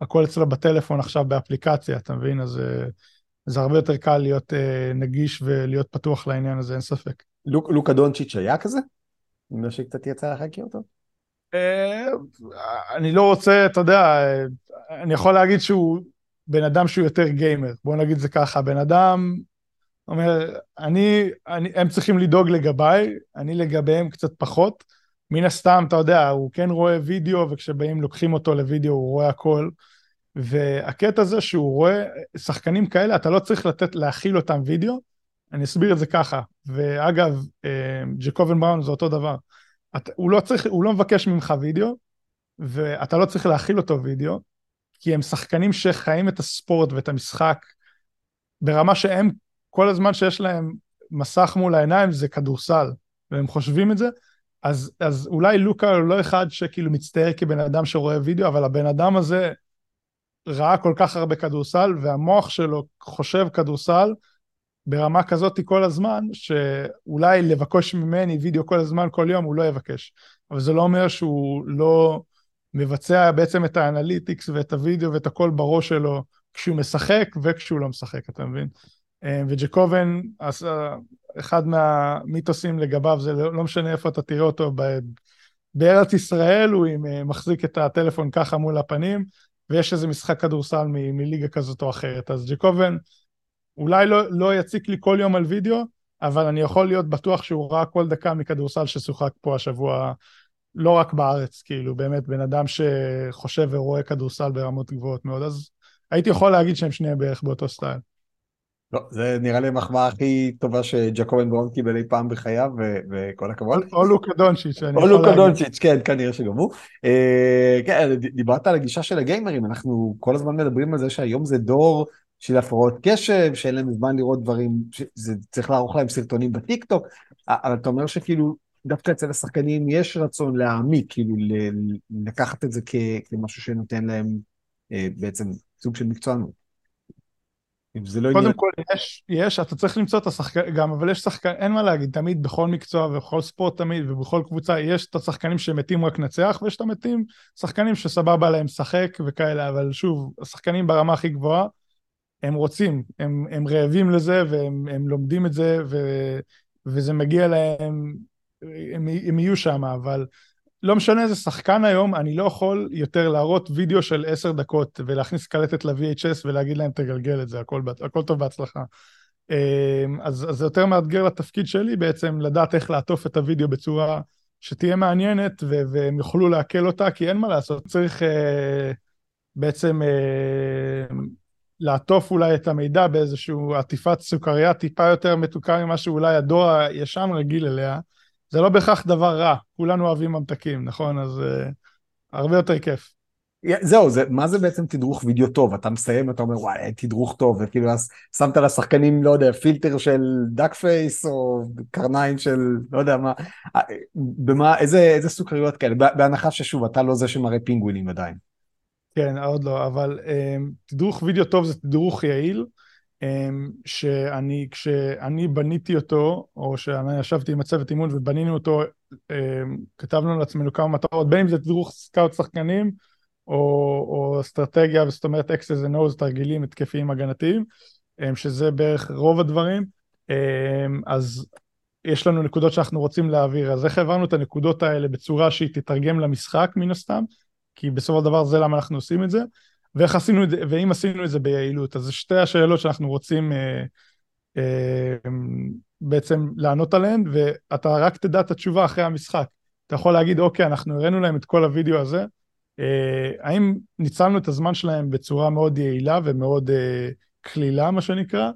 הכל אצלו בטלפון עכשיו באפליקציה, אתה מבין? אז אה, זה הרבה יותר קל להיות אה, נגיש ולהיות פתוח לעניין הזה, אין ספק. לוק, לוקה דונצ'יץ' היה כזה? אני שקצת קצת יצא לך להכיר אותו? אה, אני לא רוצה, אתה יודע, אה, אני יכול להגיד שהוא בן אדם שהוא יותר גיימר, בוא נגיד זה ככה, בן אדם אומר, אני, אני, הם צריכים לדאוג לגביי, אני לגביהם קצת פחות. מן הסתם, אתה יודע, הוא כן רואה וידאו, וכשבאים לוקחים אותו לוידאו הוא רואה הכל. והקטע זה שהוא רואה שחקנים כאלה, אתה לא צריך לתת, להכיל אותם וידאו, אני אסביר את זה ככה. ואגב, אה, ג'קובן בראון זה אותו דבר. אתה, הוא, לא צריך, הוא לא מבקש ממך וידאו, ואתה לא צריך להכיל אותו וידאו, כי הם שחקנים שחיים את הספורט ואת המשחק ברמה שהם, כל הזמן שיש להם מסך מול העיניים זה כדורסל, והם חושבים את זה, אז, אז אולי לוקה הוא לא אחד שכאילו מצטייר כבן אדם שרואה וידאו, אבל הבן אדם הזה ראה כל כך הרבה כדורסל, והמוח שלו חושב כדורסל ברמה כזאת כל הזמן, שאולי לבקש ממני וידאו כל הזמן, כל יום, הוא לא יבקש. אבל זה לא אומר שהוא לא מבצע בעצם את האנליטיקס ואת הוידאו ואת הכל בראש שלו כשהוא משחק וכשהוא לא משחק, אתה מבין? אה, וג'קובן, אחד מהמיתוסים לגביו זה לא, לא משנה איפה אתה תראה אותו, בארץ ישראל הוא אה, מחזיק את הטלפון ככה מול הפנים, ויש איזה משחק כדורסל מ- מליגה כזאת או אחרת. אז ג'קובן אולי לא, לא יציק לי כל יום על וידאו, אבל אני יכול להיות בטוח שהוא ראה כל דקה מכדורסל ששוחק פה השבוע, לא רק בארץ, כאילו, באמת בן אדם שחושב ורואה כדורסל ברמות גבוהות מאוד, אז הייתי יכול להגיד שהם שניהם בערך באותו סטייל. לא, זה נראה לי המחמאה הכי טובה שג'קובן ברון קיבל אי פעם בחייו, וכל הכבוד. או לוקה דונצ'יץ', אני או יכול לוקה להגיד. דונצ'יץ', כן, כנראה שגם הוא. אה, כן, ד- דיברת על הגישה של הגיימרים, אנחנו כל הזמן מדברים על זה שהיום זה דור של הפרעות קשב, שאין להם זמן לראות דברים, צריך לערוך להם סרטונים בטיקטוק, אבל אתה אומר שכאילו, דווקא אצל השחקנים יש רצון להעמיק, כאילו לקחת את זה כמשהו שנותן להם אה, בעצם סוג של מקצוענות. אם זה לא קודם עניין... כל, יש, יש, אתה צריך למצוא את השחקן, גם, אבל יש שחקן, אין מה להגיד, תמיד בכל מקצוע ובכל ספורט תמיד ובכל קבוצה, יש את השחקנים שמתים רק לנצח, ויש את המתים, שחקנים שסבבה להם לשחק וכאלה, אבל שוב, השחקנים ברמה הכי גבוהה, הם רוצים, הם, הם רעבים לזה, והם הם לומדים את זה, ו, וזה מגיע להם, הם, הם יהיו שם, אבל לא משנה איזה שחקן היום, אני לא יכול יותר להראות וידאו של עשר דקות ולהכניס קלטת ל-VHS ולהגיד להם תגלגל את זה, הכל, הכל טוב בהצלחה. אמ, אז, זה יותר מאתגר לתפקיד שלי בעצם לדעת איך לעטוף את הוידאו בצורה שתהיה מעניינת ו- והם יוכלו לעכל אותה, כי אין מה לעשות, צריך אה, בעצם אה, לעטוף אולי את המידע באיזושהי עטיפת סוכריה טיפה יותר מתוקה ממה שאולי הדור הישן רגיל אליה. זה לא בהכרח דבר רע, כולנו אוהבים ממתקים, נכון? אז uh, הרבה יותר כיף. זהו, זה, מה זה בעצם תדרוך וידאו טוב? אתה מסיים, אתה אומר, וואי, תדרוך טוב, וכאילו, אז שמת לשחקנים, לא יודע, פילטר של duck face, או קרניים של, לא יודע מה, אה, במה, איזה, איזה סוכריות כאלה? בהנחה ששוב, אתה לא זה שמראה פינגווינים עדיין. כן, עוד לא, אבל אמ, תדרוך וידאו טוב זה תדרוך יעיל, שאני, כשאני בניתי אותו, או שאני ישבתי עם הצוות אימון ובנינו אותו, אמ, כתבנו לעצמנו כמה מטרות, בין אם זה תדרוך scout שחקנים, או, או אסטרטגיה, זאת אומרת X's and O's, תרגילים התקפיים הגנתיים, um, שזה בערך רוב הדברים, אז יש לנו נקודות שאנחנו רוצים להעביר, אז איך העברנו את הנקודות האלה בצורה שהיא תתרגם למשחק מן הסתם, כי בסופו של דבר זה למה אנחנו עושים את זה, ואיך עשינו את זה, ואם עשינו את זה ביעילות. אז זה שתי השאלות שאנחנו רוצים אה, אה, בעצם לענות עליהן, ואתה רק תדע את התשובה אחרי המשחק. אתה יכול להגיד, אוקיי, אנחנו הראינו להם את כל הוידאו הזה, אה, האם ניצלנו את הזמן שלהם בצורה מאוד יעילה ומאוד אה, כלילה, מה שנקרא,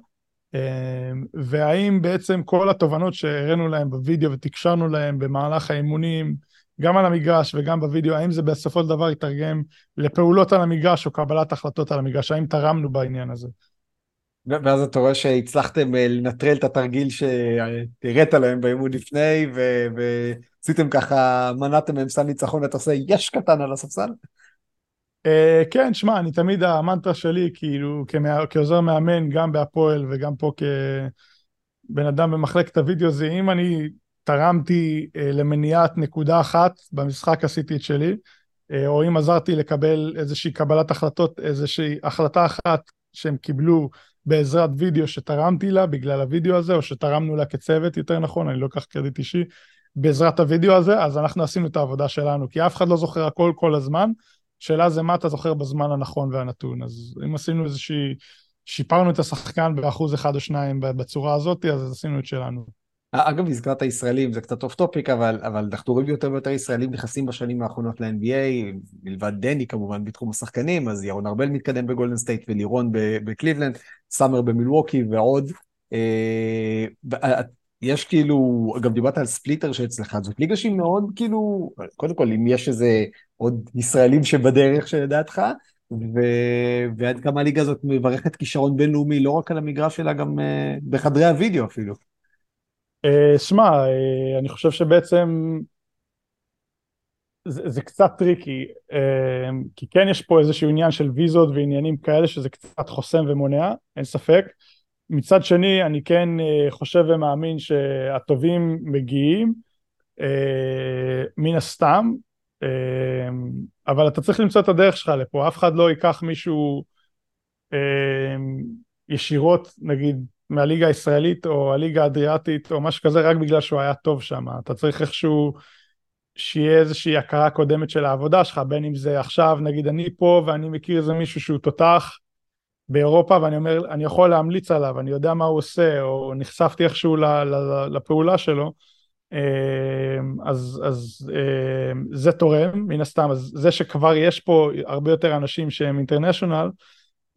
אה, והאם בעצם כל התובנות שהראינו להם בוידאו ותקשרנו להם במהלך האימונים, גם על המגרש וגם בווידאו, האם זה בסופו של דבר יתרגם לפעולות על המגרש או קבלת החלטות על המגרש, האם תרמנו בעניין הזה. ואז אתה רואה שהצלחתם אה, לנטרל את התרגיל שהראית להם באימון לפני, ועשיתם ככה, מנעתם מהם סל ניצחון, ואתה עושה יש קטן על הספסל? Uh, כן, שמע, אני תמיד, המנטרה שלי, כאילו, כמה, כעוזר מאמן, גם בהפועל וגם פה כבן אדם במחלקת הוידאו, זה אם אני תרמתי uh, למניעת נקודה אחת, במשחק עשיתי את שלי, uh, או אם עזרתי לקבל איזושהי קבלת החלטות, איזושהי החלטה אחת שהם קיבלו בעזרת וידאו שתרמתי לה בגלל הוידאו הזה, או שתרמנו לה כצוות, יותר נכון, אני לא אקח קרדיט אישי, בעזרת הוידאו הזה, אז אנחנו עשינו את העבודה שלנו, כי אף אחד לא זוכר הכל כל הזמן, שאלה זה מה אתה זוכר בזמן הנכון והנתון, אז אם עשינו איזושהי, שיפרנו את השחקן באחוז אחד או שניים בצורה הזאת, אז עשינו את שלנו. אגב, הזכרת ישראלים, זה קצת off topic, אבל, אבל אנחנו רואים יותר ויותר ישראלים נכנסים בשנים האחרונות ל-NBA, מלבד דני כמובן בתחום השחקנים, אז ירון ארבל מתקדם בגולדן סטייט ולירון בקליבלנד, סאמר במילווקי ועוד. אה, יש כאילו, גם דיברת על ספליטר שאצלך, זאת ליגה שהיא מאוד כאילו, קודם כל אם יש איזה עוד ישראלים שבדרך שלדעתך, ו... ועד כמה הליגה הזאת מברכת כישרון בינלאומי, לא רק על המגרש, אלא גם אה, בחדרי הוידאו אפילו. שמע, אה, אה, אני חושב שבעצם זה, זה קצת טריקי, אה, כי כן יש פה איזשהו עניין של ויזות ועניינים כאלה שזה קצת חוסם ומונע, אין ספק. מצד שני, אני כן חושב ומאמין שהטובים מגיעים, מן הסתם, אבל אתה צריך למצוא את הדרך שלך לפה, אף אחד לא ייקח מישהו ישירות, נגיד, מהליגה הישראלית או הליגה האדריאטית או משהו כזה, רק בגלל שהוא היה טוב שם. אתה צריך איכשהו שיהיה איזושהי הכרה קודמת של העבודה שלך, בין אם זה עכשיו, נגיד אני פה ואני מכיר איזה מישהו שהוא תותח, באירופה ואני אומר, אני יכול להמליץ עליו, אני יודע מה הוא עושה, או נחשפתי איכשהו לפעולה שלו, אז, אז זה תורם, מן הסתם, אז זה שכבר יש פה הרבה יותר אנשים שהם אינטרנשיונל,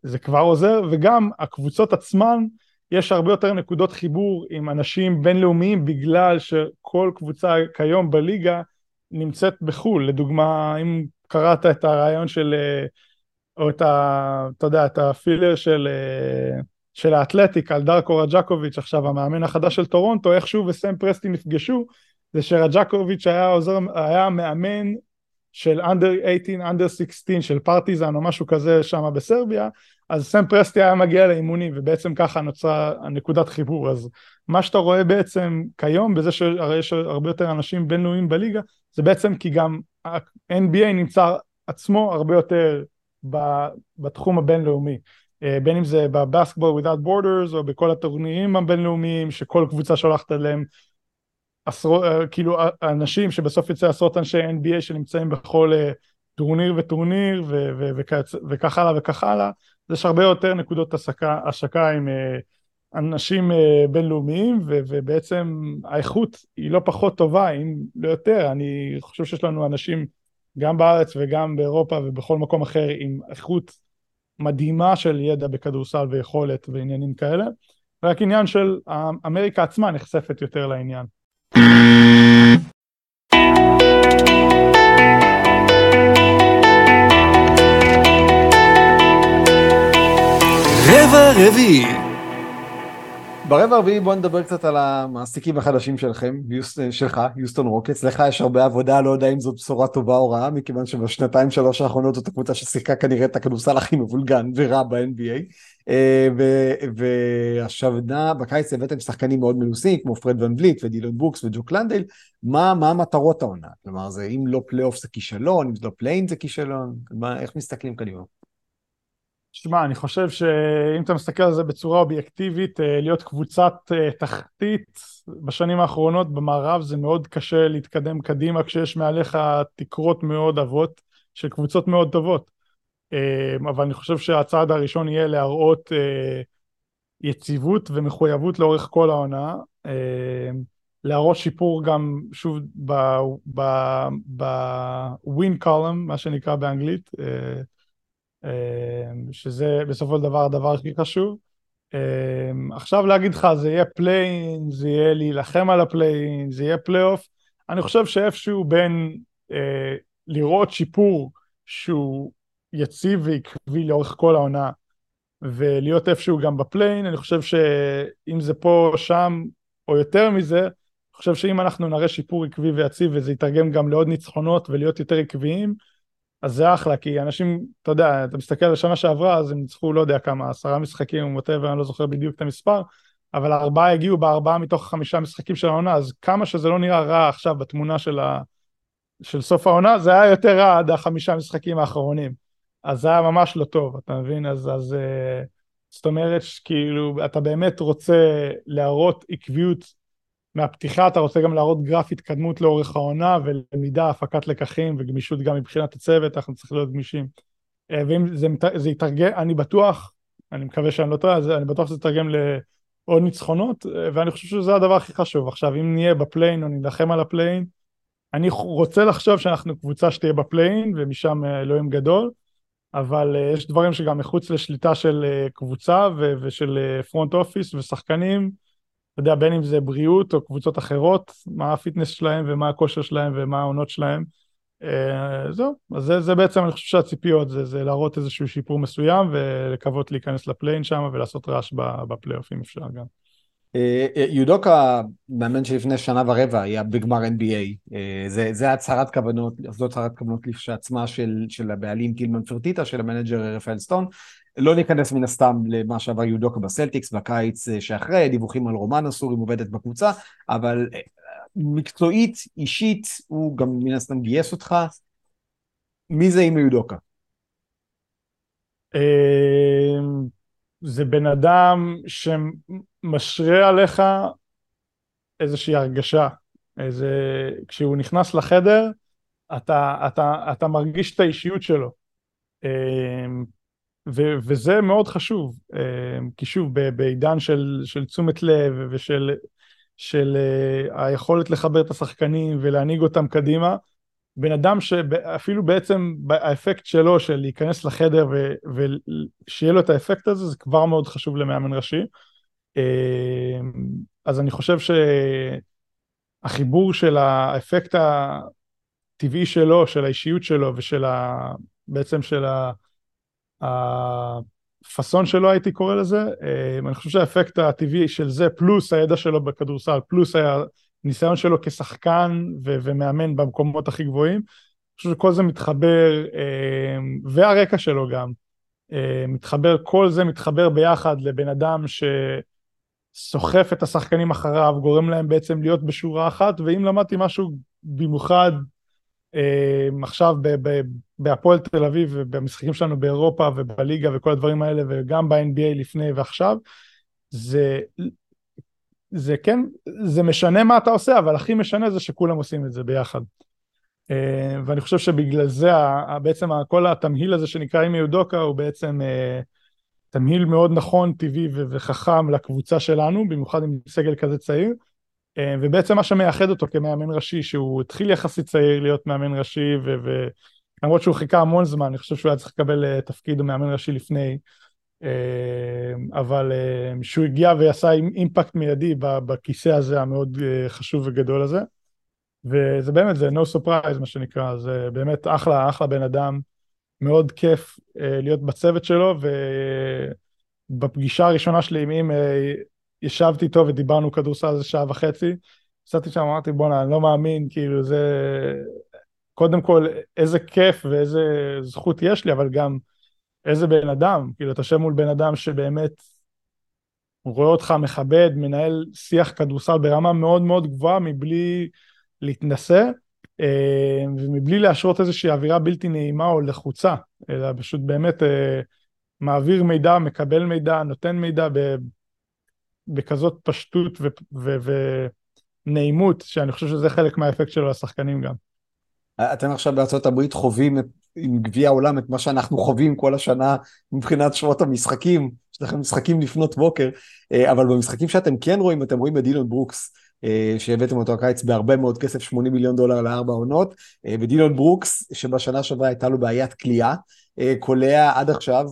זה כבר עוזר, וגם הקבוצות עצמן, יש הרבה יותר נקודות חיבור עם אנשים בינלאומיים בגלל שכל קבוצה כיום בליגה נמצאת בחו"ל. לדוגמה, אם קראת את הרעיון של, אה, או את ה... אתה יודע, את הפילר של, אה, של האתלטיק על דרקו רג'קוביץ', עכשיו המאמן החדש של טורונטו, איכשהו וסם פרסטי נפגשו, זה שרג'קוביץ' היה עוזר, היה מאמן של under 18, under 16 של פרטיזן או משהו כזה שם בסרביה, אז סם פרסטי היה מגיע לאימונים ובעצם ככה נוצרה נקודת חיבור. אז מה שאתה רואה בעצם כיום בזה שהרי יש הרבה יותר אנשים בינלאומיים בליגה, זה בעצם כי גם ה-NBA נמצא עצמו הרבה יותר בתחום הבינלאומי. אה, בין אם זה בבאסקבול without borders או בכל הטורנירים הבינלאומיים שכל קבוצה שולחת אליהם עשרות, אה, כאילו אנשים שבסוף יוצא עשרות אנשי NBA שנמצאים בכל אה, טורניר וטורניר ו- ו- וכ- וכך הלאה וכך הלאה, אז יש הרבה יותר נקודות השקה, השקה עם אה, אנשים בינלאומיים ו- ובעצם האיכות היא לא פחות טובה, אם לא יותר, אני חושב שיש לנו אנשים גם בארץ וגם באירופה ובכל מקום אחר עם איכות מדהימה של ידע בכדורסל ויכולת ועניינים כאלה, רק עניין של אמריקה עצמה נחשפת יותר לעניין. רבע רביעי. ברבע הרביעי בוא נדבר קצת על המעסיקים החדשים שלכם, יוס, שלך, יוסטון רוקטס. לך יש הרבה עבודה, לא יודע אם זאת בשורה טובה או רעה, מכיוון שבשנתיים שלוש האחרונות זאת הקבוצה ששיחקה כנראה את הכדורסל הכי מבולגן ורע ב-NBA. אה, והשנה בקיץ הבאתם שחקנים מאוד מנוסים, כמו פרד ון וליט ודילון בוקס וג'וק לנדל. מה, מה המטרות העונה? כלומר, זה אם לא פלייאוף זה כישלון, אם זה לא play-in זה כישלון, מה, איך מסתכלים קדימה? שמע, אני חושב שאם אתה מסתכל על זה בצורה אובייקטיבית, אה, להיות קבוצת אה, תחתית בשנים האחרונות במערב זה מאוד קשה להתקדם קדימה כשיש מעליך תקרות מאוד עבות של קבוצות מאוד טובות. אה, אבל אני חושב שהצעד הראשון יהיה להראות יציבות ומחויבות לאורך כל העונה. להראות שיפור גם, שוב, ב win column, מה שנקרא באנגלית. אמ, שזה בסופו של דבר הדבר הכי חשוב. אמ, עכשיו להגיד לך זה יהיה play-in, זה יהיה להילחם על ה play-in, זה יהיה פלייאוף, אני חושב שאיפשהו בין אה, לראות שיפור שהוא יציב ועקבי לאורך כל העונה ולהיות איפשהו גם בפליין, אני חושב שאם זה פה או שם או יותר מזה, אני חושב שאם אנחנו נראה שיפור עקבי ויציב וזה יתרגם גם לעוד ניצחונות ולהיות יותר עקביים, אז זה אחלה, כי אנשים, אתה יודע, אתה מסתכל על השנה שעברה, אז הם ניצחו לא יודע כמה, עשרה משחקים ווטאבר, אני לא זוכר בדיוק את המספר, אבל הארבעה הגיעו בארבעה מתוך חמישה משחקים של העונה, אז כמה שזה לא נראה רע עכשיו בתמונה של, ה... של סוף העונה, זה היה יותר רע עד החמישה משחקים האחרונים. אז זה היה ממש לא טוב, אתה מבין? אז, אז uh, זאת אומרת, כאילו, אתה באמת רוצה להראות עקביות מהפתיחה אתה רוצה גם להראות גרף התקדמות לאורך העונה ולמידה, הפקת לקחים וגמישות גם מבחינת הצוות, אנחנו צריכים להיות גמישים. אה, ואם זה, זה יתרגם, אני בטוח, אני מקווה שאני לא טועה, אני בטוח שזה יתרגם לעוד ניצחונות, אה, ואני חושב שזה הדבר הכי חשוב. עכשיו, אם נהיה ב play-in או נילחם על ה play-in, אני רוצה לחשוב שאנחנו קבוצה שתהיה ב play-in, ומשם אה, אלוהים גדול, אבל יש דברים שגם מחוץ לשליטה של קבוצה ושל front office ושחקנים, אתה יודע, בין אם זה בריאות או קבוצות אחרות, מה ה fitness שלהם ומה הכושר שלהם ומה העונות שלהם. Uh, זהו, אז זה, זה בעצם, אני חושב שהציפיות זה, זה להראות איזשהו שיפור מסוים ולקוות להיכנס ל play-in שם ולעשות רעש בפלייאוף אם אפשר גם. אה, אה, יודוקה, מאמן שלפני שנה ורבע, היה בגמר NBA. זה, זה הצהרת כוונות, זו הצהרת כוונות כשלעצמה של, של הבעלים טילמן פרטיטה, של ה manager רפאל סטון. לא ניכנס מן הסתם למה שעבר יודוקה בסלטיקס בקיץ אה, שאחרי, דיווחים על רומן אסור, עם עובדת בקבוצה, אבל אה, מקצועית, אישית, הוא גם מן הסתם גייס אותך. מי זה עם יודוקה? אמ, זה בן אדם שמשרה עליך איזושהי הרגשה. איזה... כשהוא נכנס לחדר, אתה, אתה, אתה מרגיש את האישיות שלו. ו- וזה מאוד חשוב, אה, כי שוב, בעידן של, של תשומת לב ושל של uh, היכולת לחבר את השחקנים ולהנהיג אותם קדימה, בן אדם שאפילו בעצם האפקט שלו של להיכנס לחדר ושיהיה לו את האפקט הזה, זה כבר מאוד חשוב למאמן ראשי. אה, אז אני חושב שהחיבור של האפקט הטבעי שלו, של האישיות שלו ושל ה... בעצם של ה... הפאסון שלו הייתי קורא לזה, אה, אני חושב שהאפקט הטבעי של זה פלוס הידע שלו בכדורסל, פלוס הניסיון שלו כשחקן ו- ומאמן במקומות הכי גבוהים, אני חושב שכל זה מתחבר, אה, והרקע שלו גם, אה, מתחבר, כל זה מתחבר ביחד לבן אדם שסוחף את השחקנים אחריו, גורם להם בעצם להיות בשורה אחת, ואם למדתי משהו במיוחד עכשיו ב- ב- בהפועל תל אביב ובמשחקים שלנו באירופה ובליגה וכל הדברים האלה וגם ב-NBA לפני ועכשיו, זה, זה כן, זה משנה מה אתה עושה, אבל הכי משנה זה שכולם עושים את זה ביחד. אה, ואני חושב שבגלל זה בעצם כל התמהיל הזה שנקרא אימי יודוקה הוא בעצם אה, תמהיל מאוד נכון, טבעי וחכם לקבוצה שלנו, במיוחד עם סגל כזה צעיר. אה, ובעצם מה שמייחד אותו כמאמן ראשי, שהוא התחיל יחסית צעיר להיות מאמן ראשי, ולמרות שהוא חיכה המון זמן, אני חושב שהוא היה צריך לקבל אה, תפקיד מאמן ראשי לפני, אה, אבל שהוא הגיע ועשה אימפקט מיידי בכיסא הזה המאוד חשוב וגדול הזה. וזה באמת, זה no surprise מה שנקרא, זה באמת אחלה, אחלה בן אדם, מאוד כיף להיות בצוות שלו, ובפגישה הראשונה שלי עם אים ישבתי איתו ודיברנו כדורסל איזה שעה וחצי, ישבתי שם, אמרתי בואנה, אני לא מאמין, כאילו זה... קודם כל, איזה כיף ואיזה זכות יש לי, אבל גם איזה בן אדם, כאילו אתה יושב מול בן אדם שבאמת רואה אותך מכבד, מנהל שיח כדורסל ברמה מאוד מאוד גבוהה מבלי להתנשא, אה, ומבלי להשרות איזושהי אווירה בלתי נעימה או לחוצה, אלא פשוט באמת אה, מעביר מידע, מקבל מידע, נותן מידע בכזאת פשטות ונעימות, שאני חושב שזה חלק מהאפקט שלו לשחקנים גם. אתם עכשיו בארצות הברית חווים את, עם גביע העולם את מה שאנחנו חווים כל השנה מבחינת שעות המשחקים, יש לכם משחקים לפנות בוקר, אה, אבל במשחקים שאתם כן רואים, אתם רואים את דילון ברוקס, אה, שהבאתם אותו הקיץ בהרבה מאוד כסף, 80 מיליון דולר לארבע עונות, אה, ודילון ברוקס, שבשנה שעברה הייתה לו בעיית קליעה, אה, קולע עד עכשיו,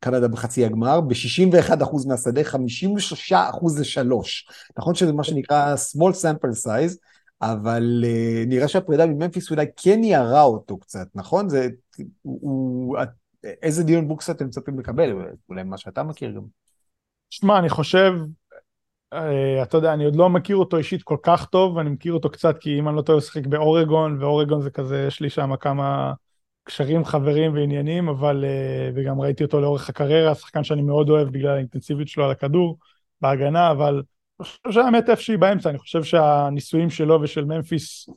קנדה בחצי הגמר, ב-61% מהשדה, 53% לשלוש. נכון שזה מה שנקרא small sample size, אבל נראה שהפרידה מממפיס אולי כן יערה אותו קצת, נכון? זה, הוא, איזה דילון ברוקס אתם מצפים לקבל? אולי מה שאתה מכיר גם. שמע, אני חושב, אה, אתה יודע, אני עוד לא מכיר אותו אישית כל כך טוב, אני מכיר אותו קצת כי אם אני לא טועה, הוא שיחק באורגון, ואורגון זה כזה, יש לי שם כמה קשרים, חברים ועניינים, אבל, אה, וגם ראיתי אותו לאורך הקריירה, שחקן שאני מאוד אוהב בגלל האינטנסיביות שלו על הכדור, בהגנה, אבל אני חושב שהאמת איפשהי באמצע, אני חושב שהניסויים שלו ושל ממפיס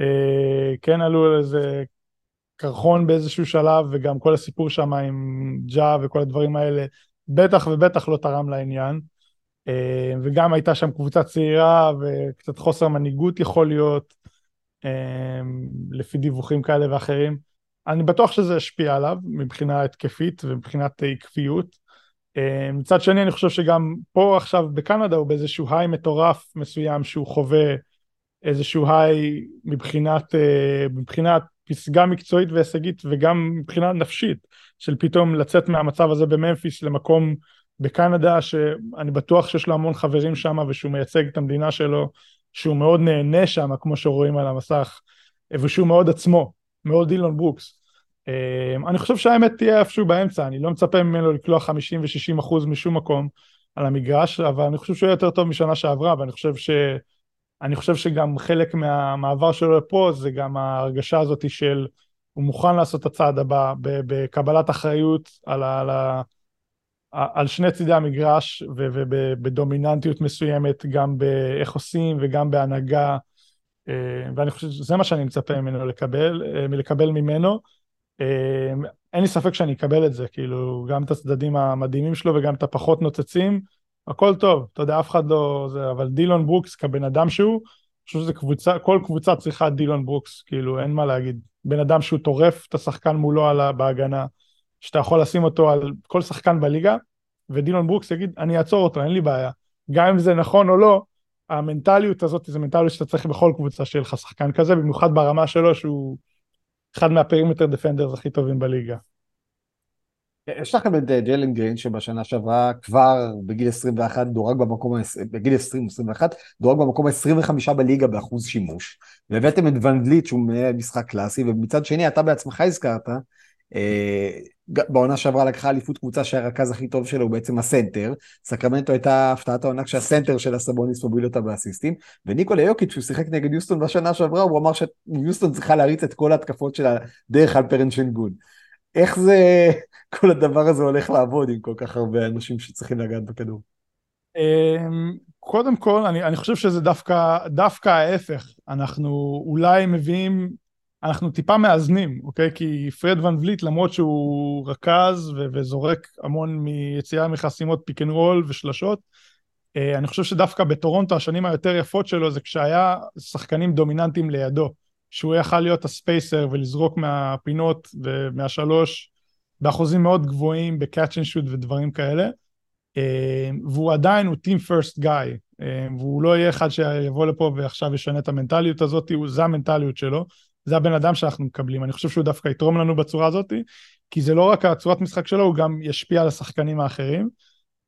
אה, כן עלו על איזה קרחון באיזשהו שלב, וגם כל הסיפור שם עם ג'ה וכל הדברים האלה, בטח ובטח לא תרם לעניין. אה, וגם הייתה שם קבוצה צעירה וקצת חוסר מנהיגות יכול להיות, אה, לפי דיווחים כאלה ואחרים. אני בטוח שזה השפיע עליו מבחינה התקפית ומבחינת עקביות. אה, מצד שני אני חושב שגם פה עכשיו בקנדה הוא באיזשהו היי מטורף מסוים שהוא חווה איזשהו היי מבחינת, מבחינת פסגה מקצועית והישגית וגם מבחינה נפשית של פתאום לצאת מהמצב הזה בממפיס למקום בקנדה, שאני בטוח שיש לו המון חברים שם ושהוא מייצג את המדינה שלו, שהוא מאוד נהנה שם, כמו שרואים על המסך, ושהוא מאוד עצמו, מאוד אילון ברוקס. אמ, אני חושב שהאמת תהיה איפשהו באמצע, אני לא מצפה ממנו לקלוע 50 ו-60 אחוז משום מקום על המגרש, אבל אני חושב שהוא יהיה יותר טוב משנה שעברה, ואני חושב ש... אני חושב שגם חלק מהמעבר שלו לפה זה גם ההרגשה הזאת של הוא מוכן לעשות את הצעד הבא בקבלת אחריות על ה... על ה על שני צידי המגרש ובדומיננטיות מסוימת גם באיך עושים וגם בהנהגה ואני חושב שזה מה שאני מצפה ממנו לקבל, אה, מלקבל ממנו. אה, אין לי ספק שאני אקבל את זה, כאילו גם את הצדדים המדהימים שלו וגם את הפחות נוצצים, הכל טוב, אתה יודע, אף אחד לא... זה, אבל דילון ברוקס כבן אדם שהוא, אני חושב שזה קבוצה, כל קבוצה צריכה דילון ברוקס, כאילו אין מה להגיד. בן אדם שהוא טורף את השחקן מולו על, בהגנה, שאתה יכול לשים אותו על כל שחקן בליגה, ודילון ברוקס יגיד, אני אעצור אותו, אין לי בעיה. גם אם זה נכון או לא, המנטליות הזאת זה מנטליות שאתה צריך בכל קבוצה שיהיה לך שחקן כזה, במיוחד ברמה שלו שהוא אחד מה perimeter defenders הכי טובים בליגה. יש לכם את אה, ג'יילן גרין שבשנה שעברה כבר בגיל 21 דורג במקום, בגיל 20-21 דורג במקום ה-25 בליגה באחוז שימוש. והבאתם את ון וליט שהוא משחק קלאסי, ומצד שני אתה בעצמך הזכרת, בעונה שעברה לקחה אליפות קבוצה שהרכז הכי טוב שלו הוא בעצם הסנטר. סקרמנטו הייתה הפתעת העונה כשהסנטר שלה סבוניס הוביל אותה באסיסטים. וניקולה יוקיץ' שהוא שיחק נגד יוסטון בשנה שעברה הוא אמר שיוסטון צריכה להריץ את כל ההתקפות שלה דרך אלפרן שנגון. איך זה, כל הדבר הזה הולך לעבוד עם כל כך הרבה אנשים שצריכים לגעת בכדור? אמ, קודם כל, אני, אני חושב שזה דווקא, דווקא ההפך. אנחנו אולי מביאים, אנחנו טיפה מאזנים, אוקיי? כי פרד ון וליט, למרות שהוא רכז ו- וזורק המון מיציאה מחסימות pick and roll ושלשות, אה, אני חושב שדווקא בטורונטו השנים היותר יפות שלו זה כשהיה שחקנים דומיננטיים לידו, שהוא יכל להיות ה spacer ולזרוק מהפינות ומהשלוש באחוזים מאוד גבוהים ב catch and shoot ודברים כאלה. אה, והוא עדיין, הוא team first guy, והוא לא יהיה אחד שיבוא לפה ועכשיו ישנה את המנטליות הזאת, זה המנטליות שלו, זה הבן אדם שאנחנו מקבלים, אני חושב שהוא דווקא יתרום לנו בצורה הזאת, כי זה לא רק הצורת משחק שלו, הוא גם ישפיע על השחקנים האחרים.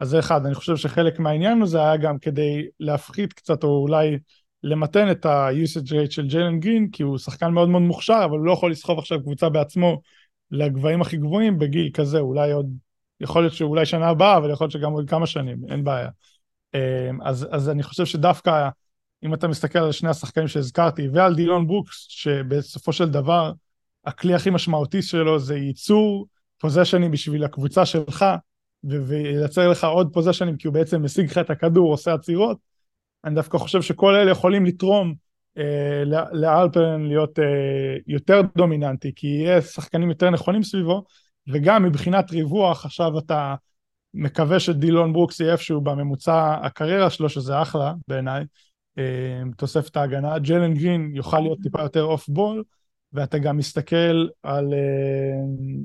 אז זה אחד, אני חושב שחלק מהעניין הזה היה גם כדי להפחית קצת, או אולי למתן את ה-usage rate של ג'יילן גרין, כי הוא שחקן מאוד מאוד מוכשר, אבל הוא לא יכול לסחוב עכשיו קבוצה בעצמו לגבהים הכי גבוהים בגיל כזה, אולי עוד, יכול להיות שאולי שנה הבאה, אבל יכול להיות שגם עוד כמה שנים, אין בעיה. אמ, אז, אז אני חושב שדווקא, אם אתה מסתכל על שני השחקנים שהזכרתי, ועל דילון ברוקס, שבסופו של דבר, הכלי הכי משמעותי שלו זה ייצור possession ים בשביל הקבוצה שלך, וייצר לך עוד possession ים, כי הוא בעצם משיג לך את הכדור, עושה עצירות. אני דווקא חושב שכל אלה יכולים לתרום אה, לאלפרן להיות אה, יותר דומיננטי, כי יהיה שחקנים יותר נכונים סביבו, וגם מבחינת ריווח, עכשיו אתה מקווה שדילון ברוקס יהיה איפשהו בממוצע הקריירה שלו, שזה אחלה בעיניי, תוספת ההגנה. ג'לן גרין יוכל להיות טיפה יותר off ball, ואתה גם מסתכל על... אה,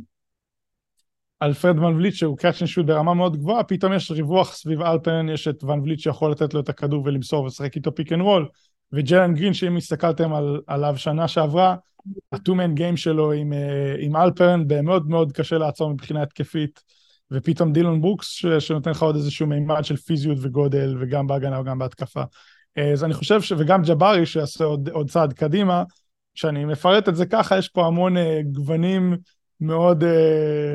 על פרד ון וליט שהוא catch and shoot ברמה מאוד גבוהה, פתאום יש ריווח סביב אלפרן, יש את ון וליט שיכול לתת לו את הכדור ולמסור ולשחק איתו pick and roll, וג'לן גרין שאם הסתכלתם על, עליו שנה שעברה, ה two-man game שלו עם, אה, עם אלפרן מאוד מאוד קשה לעצור מבחינה התקפית, ופתאום דילון ברוקס שנותן לך עוד איזשהו מימד של פיזיות וגודל, וגם בהגנה וגם בהתקפה. אז אני חושב ש... וגם ג'בארי שיעשה עוד, עוד צעד קדימה, כשאני מפרט את זה ככה, יש פה המון אה, גוונים מאוד... אה,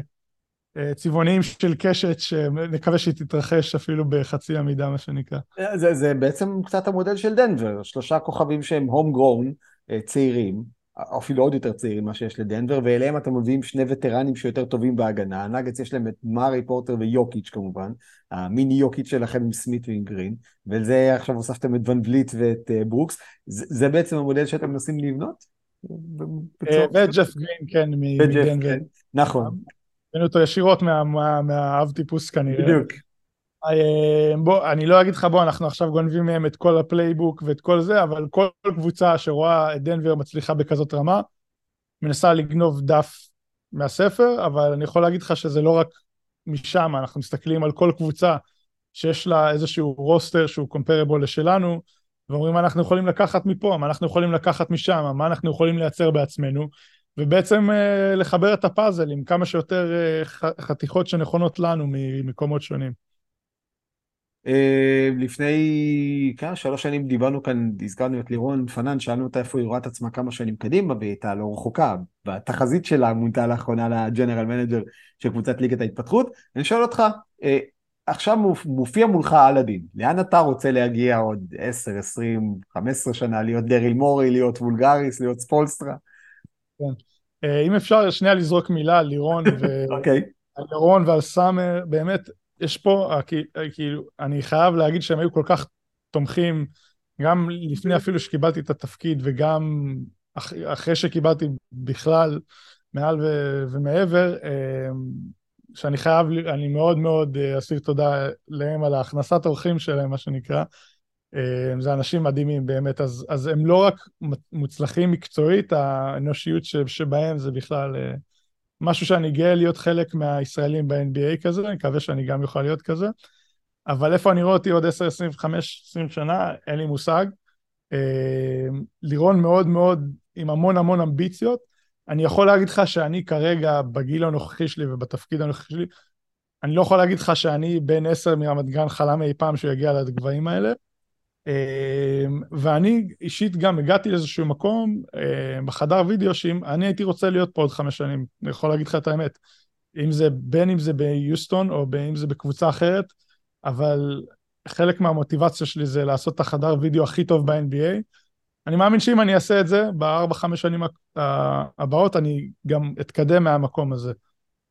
אה, צבעוניים של קשת שנקווה שהיא תתרחש אפילו בחצי המידה מה שנקרא. זה, זה בעצם קצת המודל של דנבר, שלושה כוכבים שהם הום גרון, צעירים, אפילו עוד יותר צעירים ממה שיש לדנבר, ואליהם אתה מביאים שני וטרנים שיותר טובים בהגנה, הנאגץ יש להם את מארי פורטר ויוקיץ' כמובן, המיני יוקיץ' שלכם עם סמית ועם גרין, ולזה עכשיו הוספתם את ון וליט ואת uh, ברוקס, זה, זה בעצם המודל שאתם מנסים לבנות? אה, וג'ף גרין כן מדנבר. נכון, הבאנו אותו ישירות מה- מה- מהאב טיפוס כנראה. בדיוק. אה, בוא, אני לא אגיד לך בוא, אנחנו עכשיו גונבים מהם את כל ה playbook ואת כל זה, אבל כל קבוצה שרואה את דנבר מצליחה בכזאת רמה, מנסה לגנוב דף מהספר, אבל אני יכול להגיד לך שזה לא רק משם, אנחנו מסתכלים על כל קבוצה שיש לה איזשהו רוסטר שהוא קומפרבול לשלנו, ואומרים אנחנו יכולים לקחת מפה, מה אנחנו יכולים לקחת משם, מה אנחנו יכולים לייצר בעצמנו, ובעצם אה, לחבר את הפאזל עם כמה שיותר אה, חתיכות שנכונות לנו ממקומות שונים. אה, לפני כמה שלוש שנים דיברנו כאן, הזכרנו את לירון פנן, שאלנו אותה איפה היא רואה את עצמה כמה שנים קדימה, והיא הייתה לא רחוקה. בתחזית שלה מונתה לאחרונה ל general manager של קבוצת ליגת ההתפתחות. אני שואל אותך, אה, עכשיו מופ- מופיע מולך אלאדין, לאן אתה רוצה להגיע עוד 10, 20, 15 שנה, להיות דריל מורי, להיות וולגריס, להיות ספולסטרה? אה, אם אפשר שנייה לזרוק מילה על ירון ו... אוקיי. על ירון ועל סאמר, באמת, יש פה, אה, אה, כאילו, אני חייב להגיד שהם היו כל כך תומכים, גם לפני אפילו שקיבלתי את התפקיד וגם אח, אחרי שקיבלתי בכלל, מעל ו, ומעבר, אה, שאני חייב, אני מאוד מאוד אסיר תודה להם על הכנסת אורחים שלהם, מה שנקרא. זה אנשים מדהימים באמת, אז, אז הם לא רק מוצלחים מקצועית, האנושיות ש, שבהם זה בכלל... משהו שאני גאה להיות חלק מהישראלים ב-NBA כזה, אני מקווה שאני גם אוכל להיות כזה. אבל איפה אני רואה אותי עוד 10, 25, 20 שנה, אין לי מושג. אה, לירון מאוד מאוד עם המון המון אמביציות, אני יכול להגיד לך שאני כרגע, בגיל הנוכחי שלי ובתפקיד הנוכחי שלי, אני לא יכול להגיד לך שאני בן עשר מרמת גן חלם אי פעם שהוא יגיע לגבהים האלה. אה, ואני אישית גם הגעתי לאיזשהו מקום אה, בחדר וידאו שאם אני הייתי רוצה להיות פה עוד חמש שנים, אני יכול להגיד לך את האמת. אם זה, בין אם זה ביוסטון או בין אם זה בקבוצה אחרת, אבל חלק מהמוטיבציה שלי זה לעשות את החדר וידאו הכי טוב ב-NBA. אני מאמין שאם אני אעשה את זה, בארבע, חמש שנים הבאות, אני גם אתקדם מהמקום הזה.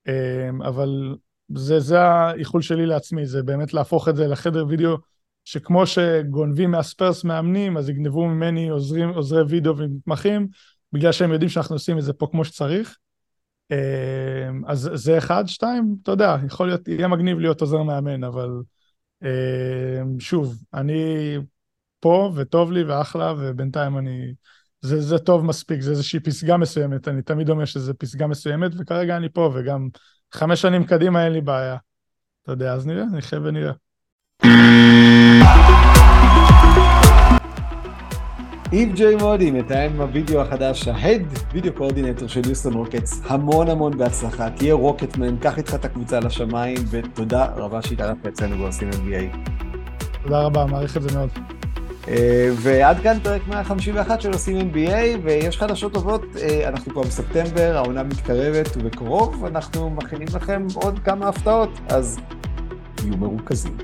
אה, אבל זה, זה האיחול שלי לעצמי, זה באמת להפוך את זה לחדר וידאו שכמו שגונבים מהספרס מאמנים, אז יגנבו ממני עוזרים, עוזרי וידאו ומתמחים, בגלל שהם יודעים שאנחנו עושים את זה פה כמו שצריך. אה, אז זה אחד, שתיים, אתה יודע, יכול להיות, יהיה מגניב להיות עוזר מאמן, אבל אה, שוב, אני פה וטוב לי ואחלה, ובינתיים אני, זה, זה טוב מספיק, זה איזושהי פסגה מסוימת, אני תמיד אומר שזה פסגה מסוימת, וכרגע אני פה, וגם חמש שנים קדימה אין לי בעיה. אתה יודע, אז נראה, נחיה ונראה. איב ג'יי מודי, מתאם הווידאו החדש, ה head video coordinator של יוסטון רוקטס, המון המון בהצלחה, תהיה רוקטמן, קח איתך את הקבוצה לשמיים, ותודה רבה שהתארחת אצלנו ועושים NBA. תודה רבה, מעריך את זה מאוד. אה, ועד כאן פרק 151 של עושים NBA, ויש חדשות טובות, אה, אנחנו כבר בספטמבר, העונה מתקרבת ובקרוב אנחנו מכינים לכם עוד כמה הפתעות, אז תהיו מרוכזים.